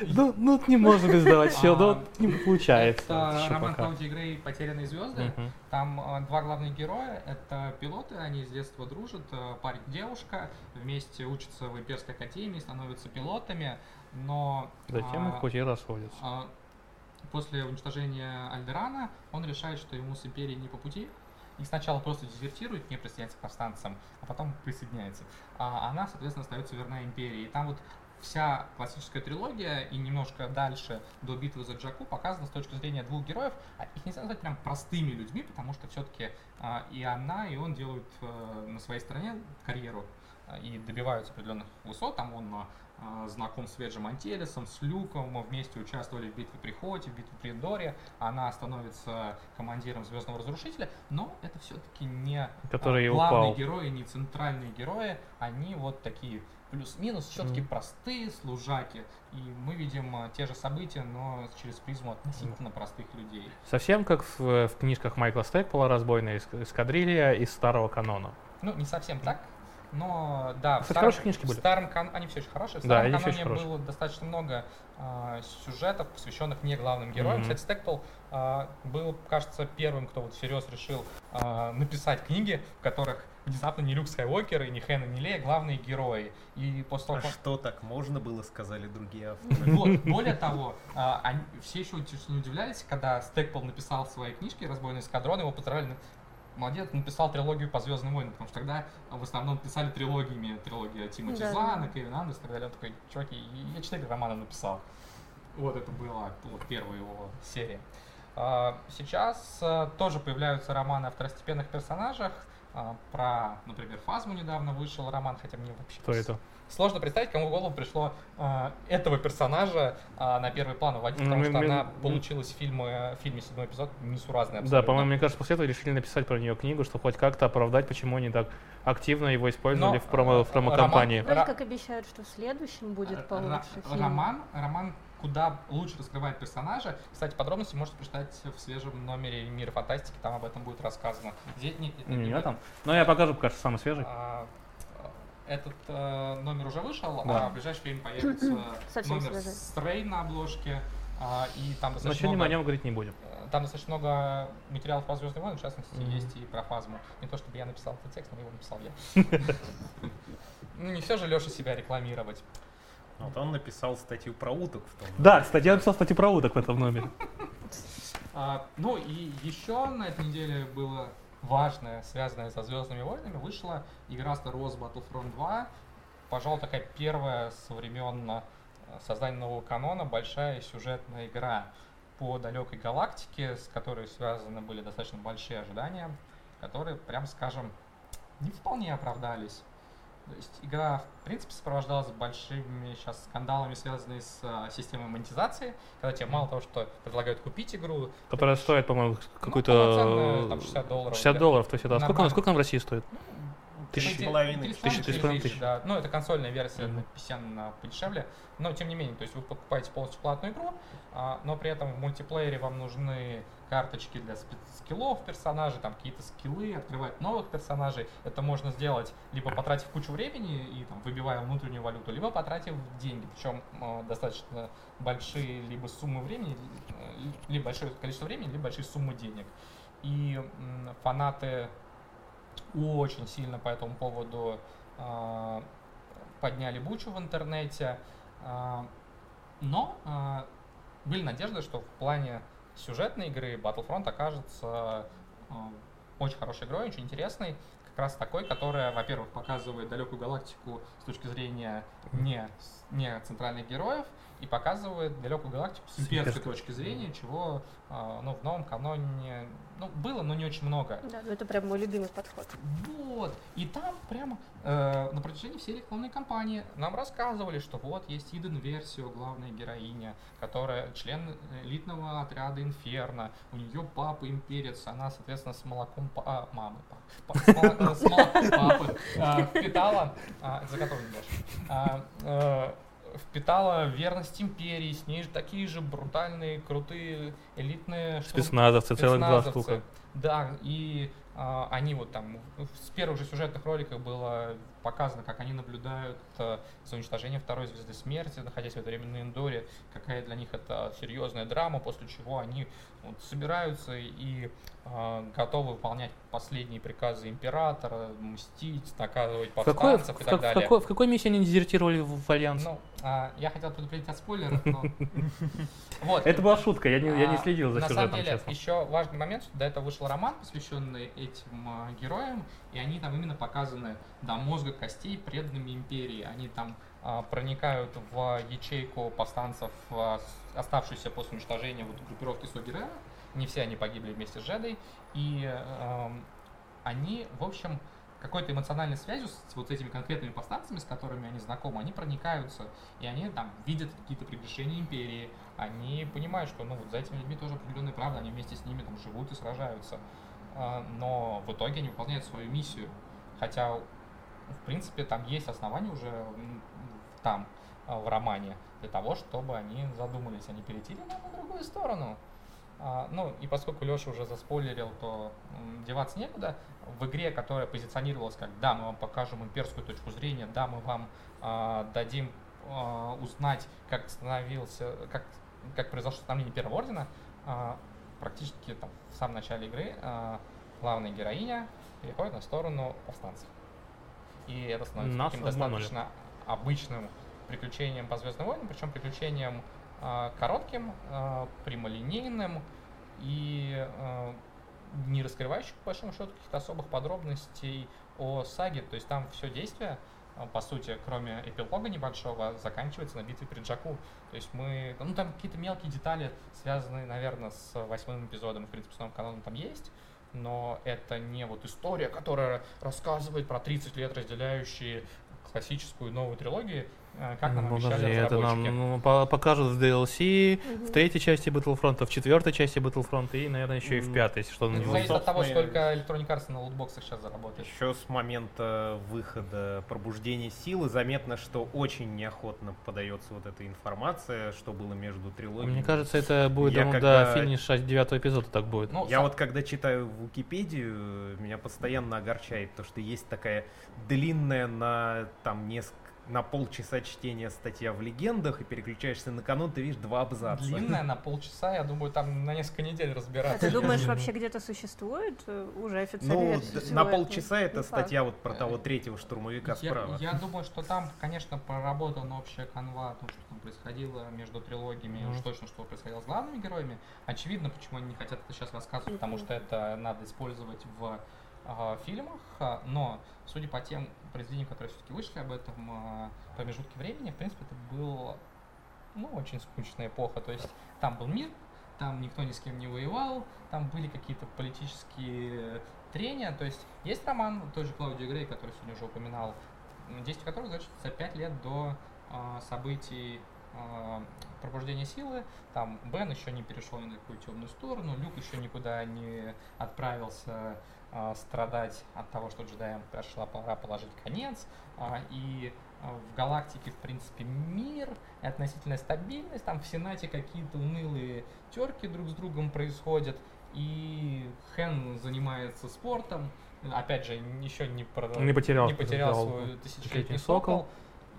Ну, ну не можно без давать все, А, но не получается. Это роман пока. Клаудии Грей «Потерянные звезды». Там э, два главных героя, это пилоты, они с детства дружат, э, парень девушка, вместе учатся в имперской академии, становятся пилотами, но... Затем а, их пути расходятся. а, После уничтожения Альдерана он решает, что ему с империей не по пути, и сначала просто дезертирует, не присоединяется к повстанцам, а потом присоединяется. А она, соответственно, остается верна империи. И там вот вся классическая трилогия и немножко дальше до битвы за Джаку показана с точки зрения двух героев. А их нельзя назвать прям простыми людьми, потому что все-таки и она, и он делают э, на своей стороне карьеру а, и добиваются определенных высот. Там он а, знаком с Веджем Антелесом, с Люком, вместе участвовали в битве при Хоте, в битве при Эндоре. Она становится командиром Звездного Разрушителя, но это все-таки не Который а, и главные упал. герои, не центральные герои. Они вот такие плюс-минус, все-таки Мгм. простые служаки. И мы видим а, те же события, но через призму относительно простых людей. Совсем как в, в книжках Майкла Стэкпола «Разбойная эск- эскадрилья» из старого канона. Ну, не совсем так. Но да, в Кстати, старом, хорошие книжки в были. старом кан- они все очень хорошие. В Да, старом всё каноне хорошие. было достаточно много а, сюжетов, посвященных не главным героям. Мгм. Кстати, Стэкпл а, был, кажется, первым, кто вот всерьез решил а, написать книги, в которых внезапно не Люк Скайуокер и не Хэн и не Лея главные герои. И после того, А как что так можно было, сказали другие авторы. вот, более того, а, они все еще очень удивлялись, когда Стэкпл написал свои книжки «Разбойный эскадрон», его поздравляли, ну, молодец, написал трилогию по Звездным войнам, потому что тогда в основном писали трилогиями, трилогия Тимоти Да. Зана, Кевин Андерс и так далее. Он такой, чуваки, я четыре романа написал. Вот это была вот, первая его серия. А, Сейчас а, тоже появляются романы о второстепенных персонажах. А, Про, например, Фазму недавно вышел роман, хотя мне вообще Кто это? Сложно представить, кому в голову пришло а, этого персонажа а, на первый план уводить, Ну, потому ми- что ми- она получилась в фильме, в фильме седьмой эпизод несуразный Да, абсолютно. по-моему, мне кажется, после этого решили написать про нее книгу, чтобы хоть как-то оправдать, почему они так активно его использовали Но, в, промо, э, в промокомпании. роман- Вроде как обещают, что в следующем будет получше фильм. роман, роман куда лучше раскрывает персонажа. Кстати, подробности можете прочитать в свежем номере Мира фантастики, там об этом будет рассказано. Здесь не- это У не меня в- там. Но я покажу, пока что самый свежий. А, Этот э, номер уже вышел, Да. а в ближайшее время появится Совсем номер свежий. с Трей на обложке. а, и там Но достаточно сегодня мы о много- нем говорить не будем. Э, Там достаточно много материалов по Звездным войнам, в частности, Мгм. есть и про фазму. Не то чтобы я написал этот текст, но его написал я. Ну, не все же Леша себя рекламировать. Вот он написал статью про уток в том. Да, кстати, я написал статью про уток в этом номере. А, ну и еще на этой неделе было важное, связанное со Звездными войнами, вышла игра Star Wars Battlefront 2. Пожалуй, такая первая со времен э, создания нового канона большая сюжетная игра по далекой галактике, с которой связаны были достаточно большие ожидания, которые, прям скажем, не вполне оправдались. То есть игра, в принципе, сопровождалась большими сейчас скандалами, связанными с а, системой монетизации, когда тебе мало того, что предлагают купить игру, Которая стоит, по-моему, ну, какой-то... полноценная, там 60 долларов. 60 да. долларов, то есть это... а Сколько, сколько она в России стоит? Тысяча Тысяча с половиной. Тысяч. да. Ну, это консольная версия, на PC она подешевле. Но, тем не менее, то есть вы покупаете полностью платную игру, а, но при этом в мультиплеере вам нужны карточки для скиллов персонажей, там какие-то скиллы, открывать новых персонажей. Это можно сделать либо потратив кучу времени и там, выбивая внутреннюю валюту, либо потратив деньги, причем э, достаточно большие либо суммы времени, э, либо большое количество времени, либо большие суммы денег. И м, фанаты очень сильно по этому поводу а, подняли бучу в интернете. А, но а, были надежды, что в плане сюжетной игры Battlefront окажется а, очень хорошей игрой, очень интересной. Как раз такой, которая, во-первых, показывает далекую галактику с точки зрения не, не центральных героев, и показывает далекую галактику с имперской точки зрения, чего а, ну, в новом каноне ну, было, но не очень много. Да, ну это прям мой любимый подход. Вот. И там прямо э, на протяжении всей рекламной кампании нам рассказывали, что вот есть Иден Версио, главная героиня, которая член элитного отряда Инферно. У нее папа имперец, она, соответственно, с молоком па- а, мамы, па- па- с, моло- с молоком папы а, впитала, а, это заготовленный даже, э, впитала верность империи, с ней же такие же брутальные, крутые, элитные Спецназовцы, целых два штука. Да, и а, они вот там с первых же сюжетных роликов было показано, как они наблюдают а, за уничтожением второй звезды смерти, находясь в это время на Эндоре, какая для них это серьезная драма, после чего они вот, собираются и а, готовы выполнять последние приказы императора, мстить, наказывать В какой, в, повстанцев и в- так в далее. какой, в какой миссии они дезертировали в, в Альянс? Ну, а, я хотел предупредить от спойлеров, но... Вот. это была шутка, я не, я не А, следил за На сюжетом, самом деле, честно. еще важный момент, что до этого вышел роман, посвященный этим а, героям, и они там именно показаны до мозга костей преданными империи. Они там а, проникают в ячейку повстанцев, а, оставшуюся после уничтожения вот группировки Согерера. Не все они погибли вместе с Жедой. И эм, они, в общем, какой-то эмоциональной связью с вот этими конкретными повстанцами, с которыми они знакомы, они проникаются, и они там видят какие-то прегрешения империи, они понимают, что ну вот за этими людьми тоже определенная правда, они вместе с ними там живут и сражаются, А, но в итоге они выполняют свою миссию, хотя в принципе там есть основания уже там а, в романе для того, чтобы они задумались, они перейти на другую сторону. А, ну, и поскольку Леша уже заспойлерил, то м, деваться некуда. В игре, которая позиционировалась как «да, мы вам покажем имперскую точку зрения», «да, мы вам а, дадим а, узнать, как становился, как, как произошло становление Первого Ордена», а, практически там, в самом начале игры а, главная героиня переходит на сторону повстанцев. И это становится Нас таким достаточно обычным приключением по Звездным войнам, причем приключением а, коротким, а, прямолинейным и а, не раскрывающим, по большому счету, каких-то особых подробностей о саге. То есть там все действие, по сути, кроме эпилога небольшого, заканчивается на битве при Джаку. То есть мы... Ну, там какие-то мелкие детали, связанные, наверное, с восьмым эпизодом, в принципе, с новым каноном там есть, но это не вот история, которая рассказывает про 30 лет разделяющие классическую и новую трилогию, как нам Ну, обещали подожди, это нам ну, по- покажут в DLC, Мгм. в третьей части Battlefront, в четвертой части Battlefront и, наверное, еще и в пятой, если что на Это него. зависит от того, сколько Electronic Arts на лутбоксах сейчас заработает. Еще с момента выхода пробуждения силы заметно, что очень неохотно подается вот эта информация, что было между трилогиями. Мне кажется, это будет Я ну, когда- до финиша девятого эпизода так будет. Ну, Я сам- вот когда читаю Википедию, меня постоянно огорчает то, что есть такая длинная на там несколько на полчаса чтения статья в легендах и переключаешься на канон, ты видишь два абзаца. длинная на полчаса, я думаю, там на несколько недель А разбираться. ты думаешь, вообще где-то существует э, уже официальная Ну, на полчаса это статья вот про того третьего штурмовика Я, справа. я думаю, что там, конечно, проработана общая канва о том, что там происходило между трилогиями, уж точно, что происходило с главными героями. Очевидно, почему они не хотят это сейчас рассказывать, потому что это надо использовать в а, фильмах, а, но судя по тем произведениям, которые все-таки вышли об этом а, промежутке времени, в принципе, это был ну, очень скучная эпоха. То есть там был мир, там никто ни с кем не воевал, там были какие-то политические трения. То есть есть роман той же Клаудии Грей, который сегодня уже упоминал, действие которого значится за 5 лет до а, событий а, пробуждения силы. Там Бен еще не перешел ни на какую темную сторону, Люк еще никуда не отправился страдать от того, что джедаям пришла пора положить конец. А, и а, в галактике, в принципе, мир и относительная стабильность. Там в Сенате какие-то унылые терки друг с другом происходят. И Хэн занимается спортом. Опять же, еще не, про- Не потерял, не потерял свой тысячелетний сокол. сокол.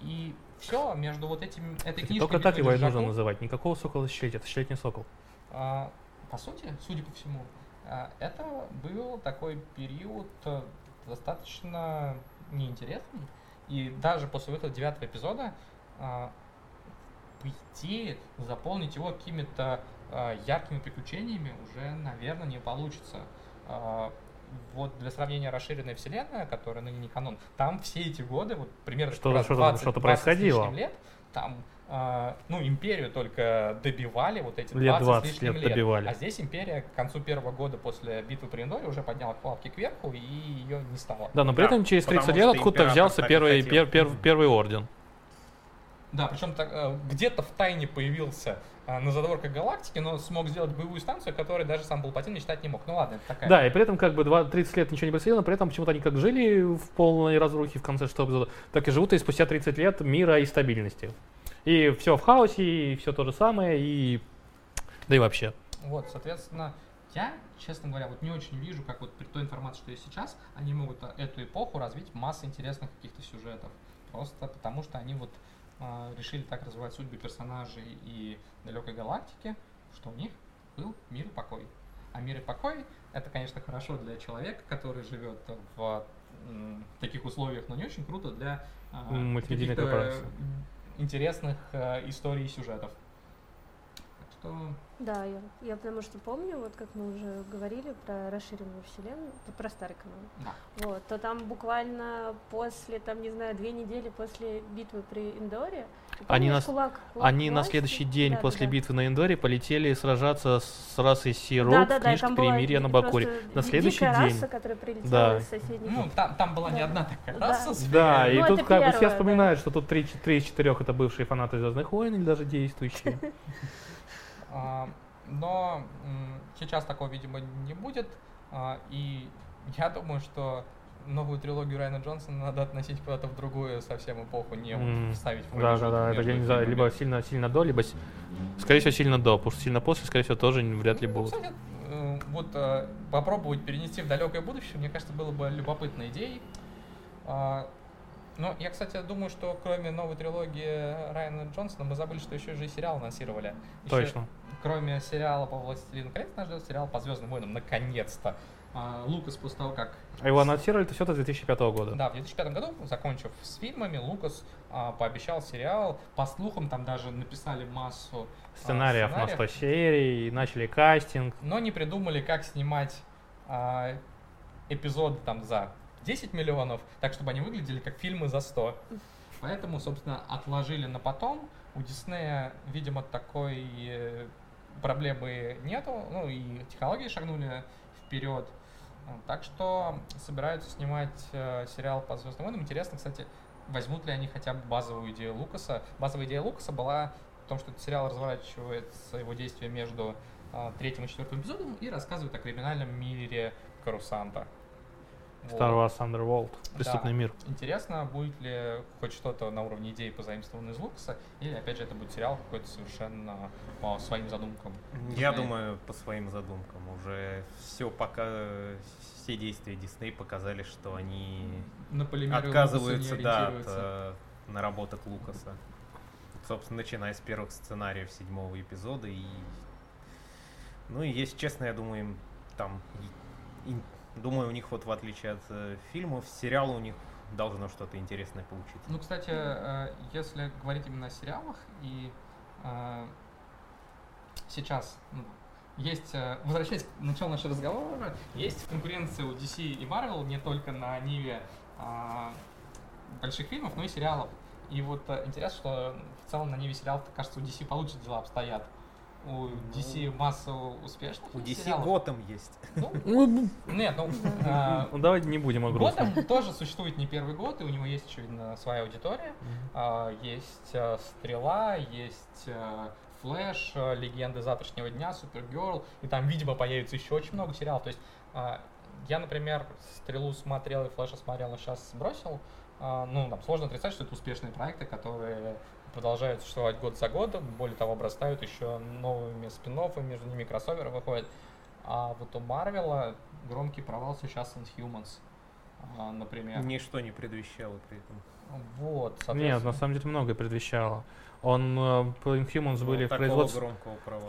И все, между вот этим, этой Кстати, книжкой Только так его и нужно называть. Никакого сокола тысячелетия, тысячелетний сокол. а, по сути, судя по всему, а, это был такой период э, достаточно неинтересный. И даже после выхода девятого эпизода, а, по идее, заполнить его какими-то а, яркими приключениями уже, наверное, не получится. А, вот для сравнения расширенная вселенная, которая ныне не канон, там все эти годы, вот примерно что-то- 20, что-то 20 с происходило. лет, там а, ну, империю только добивали вот эти 20, Лет с 20 лишним лет лет. добивали. А здесь империя к концу первого года после битвы при Эндоре уже подняла плавки кверху, и ее не стало. Да, но при Да, этом через потому 30 лет откуда-то взялся первый, пер- пер- первый орден. Да, причем так, э, где-то в тайне появился э, на задворках галактики, но смог сделать боевую станцию, которой даже сам Палпатин мечтать не мог. Ну ладно, это такая. Да, и при этом как бы два- 30 лет ничего не происходило, но при этом почему-то они как жили в полной разрухе в конце шестого эпизода, так и живут и спустя 30 лет мира и стабильности. И все в хаосе, и все то же самое, и... Да и вообще. Вот, соответственно, я, честно говоря, вот не очень вижу, как вот при той информации, что есть сейчас, они могут а, эту эпоху развить массой интересных каких-то сюжетов. Просто потому что они вот а, решили так развивать судьбы персонажей и далекой галактики, что у них был мир и покой. А мир и покой это, конечно, хорошо для человека, который живет в м, таких условиях, но не очень круто для а, Мультимедийной корпорации. Интересных э, историй и сюжетов. Что Да, я, я потому что помню, вот как мы уже говорили про расширенную вселенную, про старый канал, да. вот, то там буквально после, там, не знаю, две недели после битвы при Индоре, Они на- кулак- кулак Они на следующий день Да, да, после да. битвы на Эндоре полетели сражаться с расой Сироп Да, в да, да, книжке там была «Перемирие на просто Бакуре». На следующий дикая день. раса, которая прилетела Да. из соседних. Ну, там, там была не Да. одна такая Да. раса. с Да, и Ну, тут как бы все вспоминают, что тут три, три из четырех это бывшие фанаты Звездных войн или даже действующие. А, Но сейчас такого, видимо, не будет. А, И я думаю, что новую трилогию Райана Джонсона надо относить куда-то в другую совсем эпоху, не вот М, ставить в Да, да, да, это я не знаю, либо сильно, сильно до, либо, скорее всего, сильно до, потому что сильно после, скорее всего, тоже вряд ли Ну, будут. кстати, э, вот э, попробовать перенести в далекое будущее, мне кажется, было бы любопытной идеей. А, Но я, кстати, думаю, что кроме новой трилогии Райана Джонсона, мы забыли, что еще же и сериал анонсировали. Еще Точно. Кроме сериала по «Властелину колец», нас ждет сериал по «Звездным войнам», наконец-то. А, Лукас после того, как А его анонсировали это все до 2005 года. да, в 2005 году, закончив с фильмами, Лукас а, пообещал сериал. По слухам, там даже написали массу а, Сценариев на 100 серий, начали кастинг. но не придумали, как снимать а, эпизоды там за 10 миллионов, так чтобы они выглядели как фильмы за 100. Поэтому, собственно, отложили на потом. У Диснея, видимо, такой э, проблемы нету, ну и технологии шагнули вперед. Так что собираются снимать э, сериал по Звездным войнам. Интересно, кстати, возьмут ли они хотя бы базовую идею Лукаса. Базовая идея Лукаса была в том, что этот сериал разворачивается его действие между а, третьим и четвертым эпизодом и рассказывает о криминальном мире Карусанта. Star Wars Underworld. Преступный Да. мир. Интересно, будет ли хоть что-то на уровне идеи позаимствовано из Лукаса, или опять же это будет сериал какой-то совершенно по своим задумкам. Я Диснея. думаю, по своим задумкам уже все пока все действия Дисней показали, что они На отказываются да, от э, наработок Лукаса. Собственно, начиная с первых сценариев седьмого эпизода и ну и если честно, я думаю, им там думаю, у них вот в отличие от э, фильмов, сериала у них должно что-то интересное получиться. Ну, кстати, э, если говорить именно о сериалах, и э, сейчас ну, есть, э, возвращаясь к началу нашего разговора, есть конкуренция у DC и Marvel не только на ниве а, больших фильмов, но и сериалов. И вот э, интересно, что в целом на ниве сериалов, кажется, у DC получше дела обстоят. У DC масса успешных У DC сериалов. Готэм есть. Ну, Ну, нет, ну, а, ну, давайте не будем о грустном. Готэм тоже существует не первый год, и у него есть, очевидно, своя аудитория. А, Есть э, Стрела, есть Флэш, Легенды завтрашнего дня, Супергерл, и там, видимо, появится еще очень много сериалов. То есть а, я, например, Стрелу смотрел и Флэша смотрел, но сейчас бросил. А, Ну, там сложно отрицать, что это успешные проекты, которые продолжают существовать год за годом, более того, обрастают еще новыми спин между ними кроссоверы выходят. А вот у Марвела громкий провал сейчас Inhumans, а, например. Ничто не предвещало при этом. Вот, Нет, соответственно. на самом деле многое предвещало. Он, э, по Inhumans Ну, были в производстве...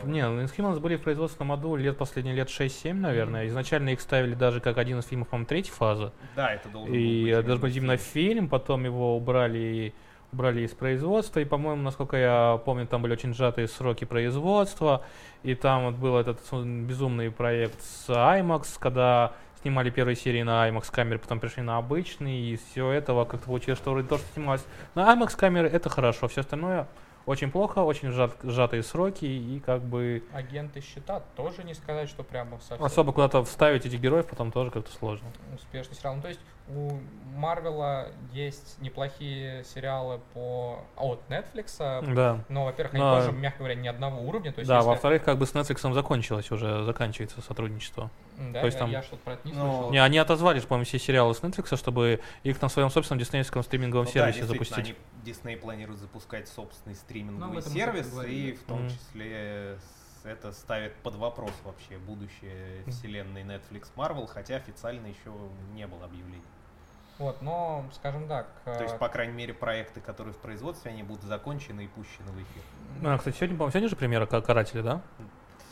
Не, ну, Inhumans были в производственном аду лет последние лет 6-7, наверное. Изначально их ставили даже как один из фильмов, по-моему, третьей фазы. Да, это должен И был быть должен быть именно фильм. фильм, потом его убрали, убрали из производства, и, по-моему, насколько я помню, там были очень сжатые сроки производства, и там вот был этот безумный проект с IMAX, когда снимали первые серии на IMAX камере, потом пришли на обычный, и все этого как-то получилось, что вроде то, что снималось. На IMAX камере, это хорошо, все остальное очень плохо, очень сжат- сжатые сроки, и как бы Агенты щита тоже не сказать, что прямо совсем особо куда-то вставить этих героев потом тоже как-то сложно. успешный сериал. Ну, то есть у Марвела есть неплохие сериалы по от Netflix, Да. но, во-первых, они Но- тоже, мягко говоря, не одного уровня. То есть, Да, если- во-вторых, как бы с Netflix закончилось уже, заканчивается сотрудничество. Да, то есть я, там- я что-то про это не Ну, слышал. Не, они отозвались, по-моему, все сериалы с Netflix, чтобы их на своем собственном диснеевском стриминговом Ну да, сервисе действительно, запустить. Они, Disney планирует запускать собственный Ну, стриминговый мы сервис, и в том Мгм. числе это ставит под вопрос вообще будущее вселенной Netflix Marvel, хотя официально еще не было объявлений. Вот, но, скажем так, То есть, э, по крайней мере, проекты, которые в производстве, они будут закончены и пущены в эфир. А, кстати, сегодня, сегодня же премьера ка- «Карателя», да?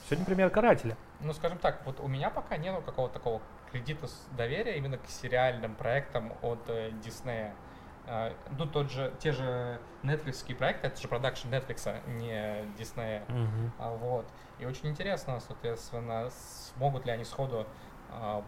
Сегодня премьера «Карателя». ну, скажем так, вот у меня пока нету какого-то такого кредита доверия именно к сериальным проектам от э, Диснея. Э, ну, тот же, те же Netflix проекты, это же продакшн Netflix, а не Диснея. Мгм. А, Вот. И очень интересно, соответственно, смогут ли они сходу а,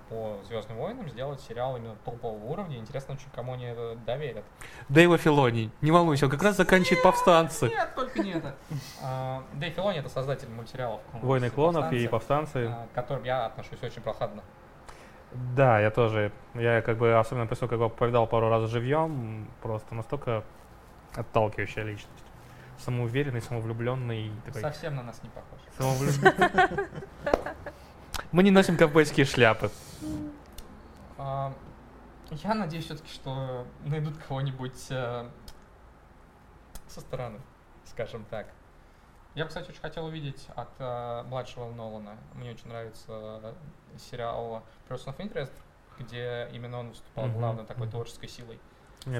по Звездным войнам сделать сериал именно топового уровня. Интересно очень, кому они это доверят. Дэйва Филони, не волнуйся, он как раз заканчивает «Повстанцы». Нет, только не это. А, Дэйв Филони это создатель мультсериалов. «Войны клонов» и «Повстанцы», «Повстанцы». а, к которым я отношусь очень прохладно. Да, я тоже. Я как бы, особенно после того, как его повидал пару раз живьем, просто настолько отталкивающая личность. Самоуверенный, самовлюбленный. Такой, Совсем на нас не похож. самовлюбленный. Мы не носим ковбойские шляпы. А, Я надеюсь все-таки, что найдут кого-нибудь э, со стороны, скажем так. Я кстати, очень хотел увидеть от э, младшего Нолана. Мне очень нравится сериал Person of Interest, где именно он выступал главной такой творческой силой.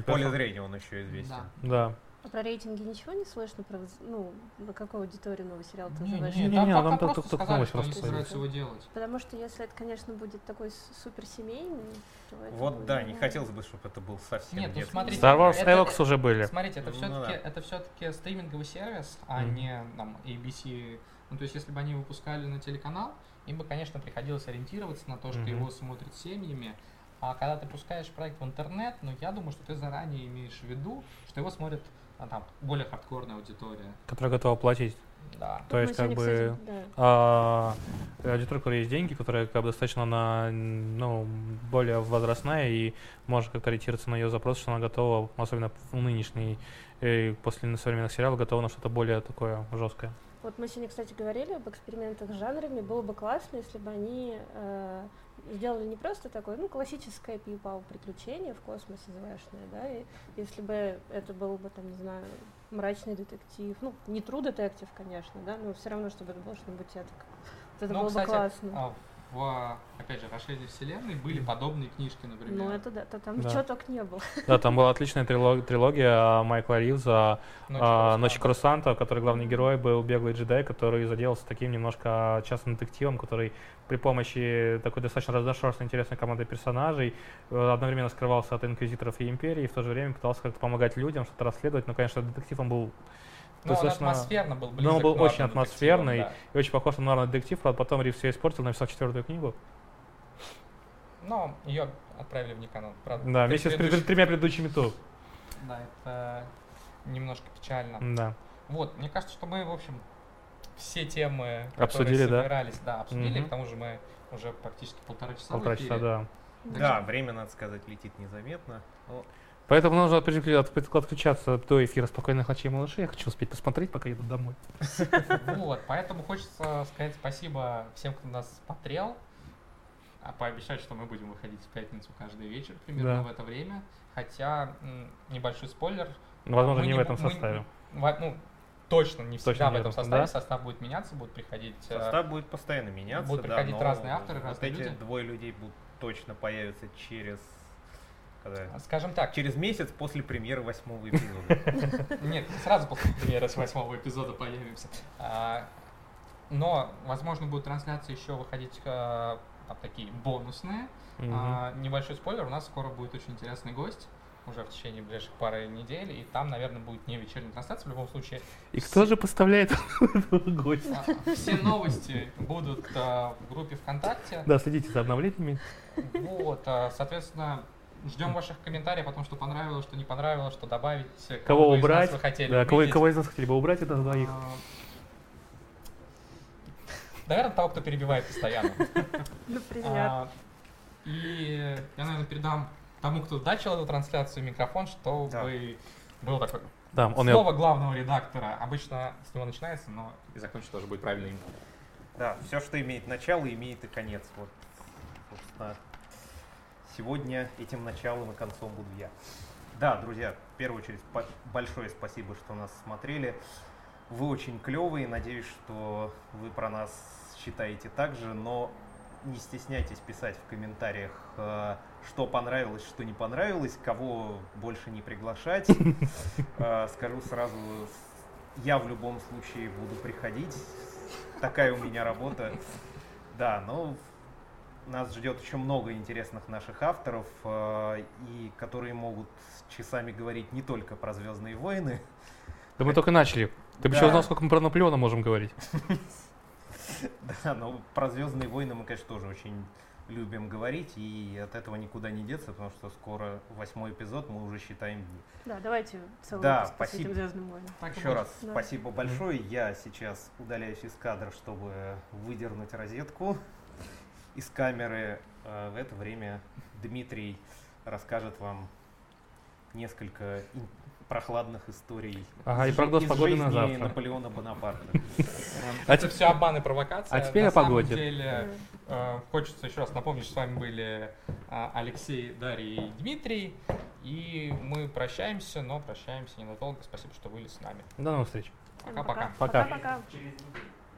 Поле зрения он еще известен. Да. А про рейтинги ничего не слышно? Про, ну, на какую аудиторию новый сериал ты называешь? не, Не, там не, там просто только- только сказали, новость что они собираются его делать. Потому что если это, конечно, будет такой суперсемейный, то это Вот будет, да, не ну, хотелось бы, чтобы это был совсем Нет, ну детский смотрите, Star Wars это- Evox уже были. Смотрите, это Ну все-таки да. это все-таки стриминговый сервис, а Мгм. не там ABC. Ну то есть, если бы они выпускали на телеканал, им бы, конечно, приходилось ориентироваться на то, что Мгм. его смотрят семьями. А когда ты пускаешь проект в интернет, ну я думаю, что ты заранее имеешь в виду, что его смотрит а, там более хардкорная аудитория. Которая готова платить. Да. То мы есть, как бы, кстати, да. а, аудитория, у которой есть деньги, которая как бы достаточно на, ну, более возрастная и может как-то ориентироваться на ее запрос, что она готова, особенно в нынешней, э, после современных сериалов, готова на что-то более такое жесткое. Вот мы сегодня, кстати, говорили об экспериментах с жанрами. Было бы классно, если бы они э, сделали не просто такое, ну, классическое пиу приключение в космосе ЗВшное, да, и если бы это был бы, там, не знаю, мрачный детектив, ну, не true детектив, конечно, да, но все равно, чтобы это было что-нибудь это, это Ну, было кстати, бы классно. В, опять же, «Расширении вселенной» были подобные книжки, например. Ну, это да, то там Да. чего только не было. Да, там была отличная трилог- трилогия Майкла Ривза «Ночь а, «Ночь курсанта». курсанта», в которой главный герой был беглый джедай, который заделался таким немножко частным детективом, который при помощи такой достаточно разношерстной интересной команды персонажей э, одновременно скрывался от инквизиторов и империи, и в то же время пытался как-то помогать людям, что-то расследовать. Но, конечно, детектив он был Ну, он достаточно- атмосферно был близок но он был к очень атмосферный детективам, и очень похож на нуарный детектив. Правда, потом Ривз все испортил, написал четвертую книгу. да. Но ее отправили в Никанон, правда. Да, вместе с пред- тремя предыдущими тур. Да, это немножко печально. Да. Вот, мне кажется, что мы, в общем, все темы, Обсудили, которые да? собирались, да, обсудили. Мгм. К тому же мы уже практически полтора часа Полтора часа, да. Да, время, надо сказать, летит незаметно. Ну, Поэтому нужно отключ- от- отключаться до эфира «Спокойных ночей, малыши». Я хочу успеть посмотреть, пока еду домой. Вот, поэтому хочется сказать спасибо всем, кто нас смотрел, а пообещать, что мы будем выходить в пятницу каждый вечер примерно Да. в это время. Хотя небольшой спойлер. Ну, возможно, не в этом мы- составе. во- ну, точно не всегда в этом в этом, составе. да? Состав будет меняться, будут приходить. э, Состав будет постоянно меняться. будут да, приходить но разные авторы, вот разные эти люди. двое людей будут точно появятся через... когда? Скажем так, Через месяц после премьеры восьмого эпизода. Нет, сразу после премьеры восьмого эпизода появимся. А, Но, возможно, будут трансляции еще выходить там такие бонусные. А, Небольшой спойлер, у нас скоро будет очень интересный гость уже в течение ближайших пары недель, и там, наверное, будет не вечерняя трансляция, в любом случае. И кто же поставляет гостя? а, Все новости будут а, в группе ВКонтакте. Да, следите за обновлениями. Вот, соответственно, ждем ваших комментариев о том, что понравилось, что не понравилось, что добавить, Кого бы из нас убрать? вы хотели Да, кого, кого из нас хотели бы убрать, это двоих. А, Наверное, того, кто перебивает постоянно. Например. А, И я, наверное, передам тому, кто начал эту трансляцию, микрофон, чтобы был такой Да, он слово главного редактора. Обычно с него начинается, но и закончится тоже будет правильно им. Да, все, что имеет начало, имеет и конец. Вот, собственно, сегодня этим началом и концом буду я. Да, друзья, в первую очередь большое спасибо, что нас смотрели. Вы очень клевые, надеюсь, что вы про нас считаете так же, но не стесняйтесь писать в комментариях, э, что понравилось, что не понравилось, кого больше не приглашать. Э, Скажу сразу, я в любом случае буду приходить. Такая у меня работа. Да, но нас ждет еще много интересных наших авторов, э, и которые могут часами говорить не только про Звездные войны. Да мы только начали. Ты бы еще Да. узнал, сколько мы про Наполеона можем говорить. Да, но про Звездные войны мы, конечно, тоже очень любим говорить, и от этого никуда не деться, потому что скоро восьмой эпизод, мы уже считаем дни. Да, давайте целый Да, спасибо. Звездным войнам. Так Еще будет. раз Да. спасибо большое. Я сейчас удаляюсь из кадра, чтобы выдернуть розетку из камеры. А В это время Дмитрий расскажет вам несколько прохладных историй Ага, и прогноз из погоды на жизни завтра. Наполеона Бонапарта. А Это все обман и провокация. а теперь На о самом погоде. деле, э, хочется еще раз напомнить, что с вами были а, Алексей, Дарья и Дмитрий. И мы прощаемся, но прощаемся ненадолго. Спасибо, что были с нами. До новых встреч. Пока-пока. Пока.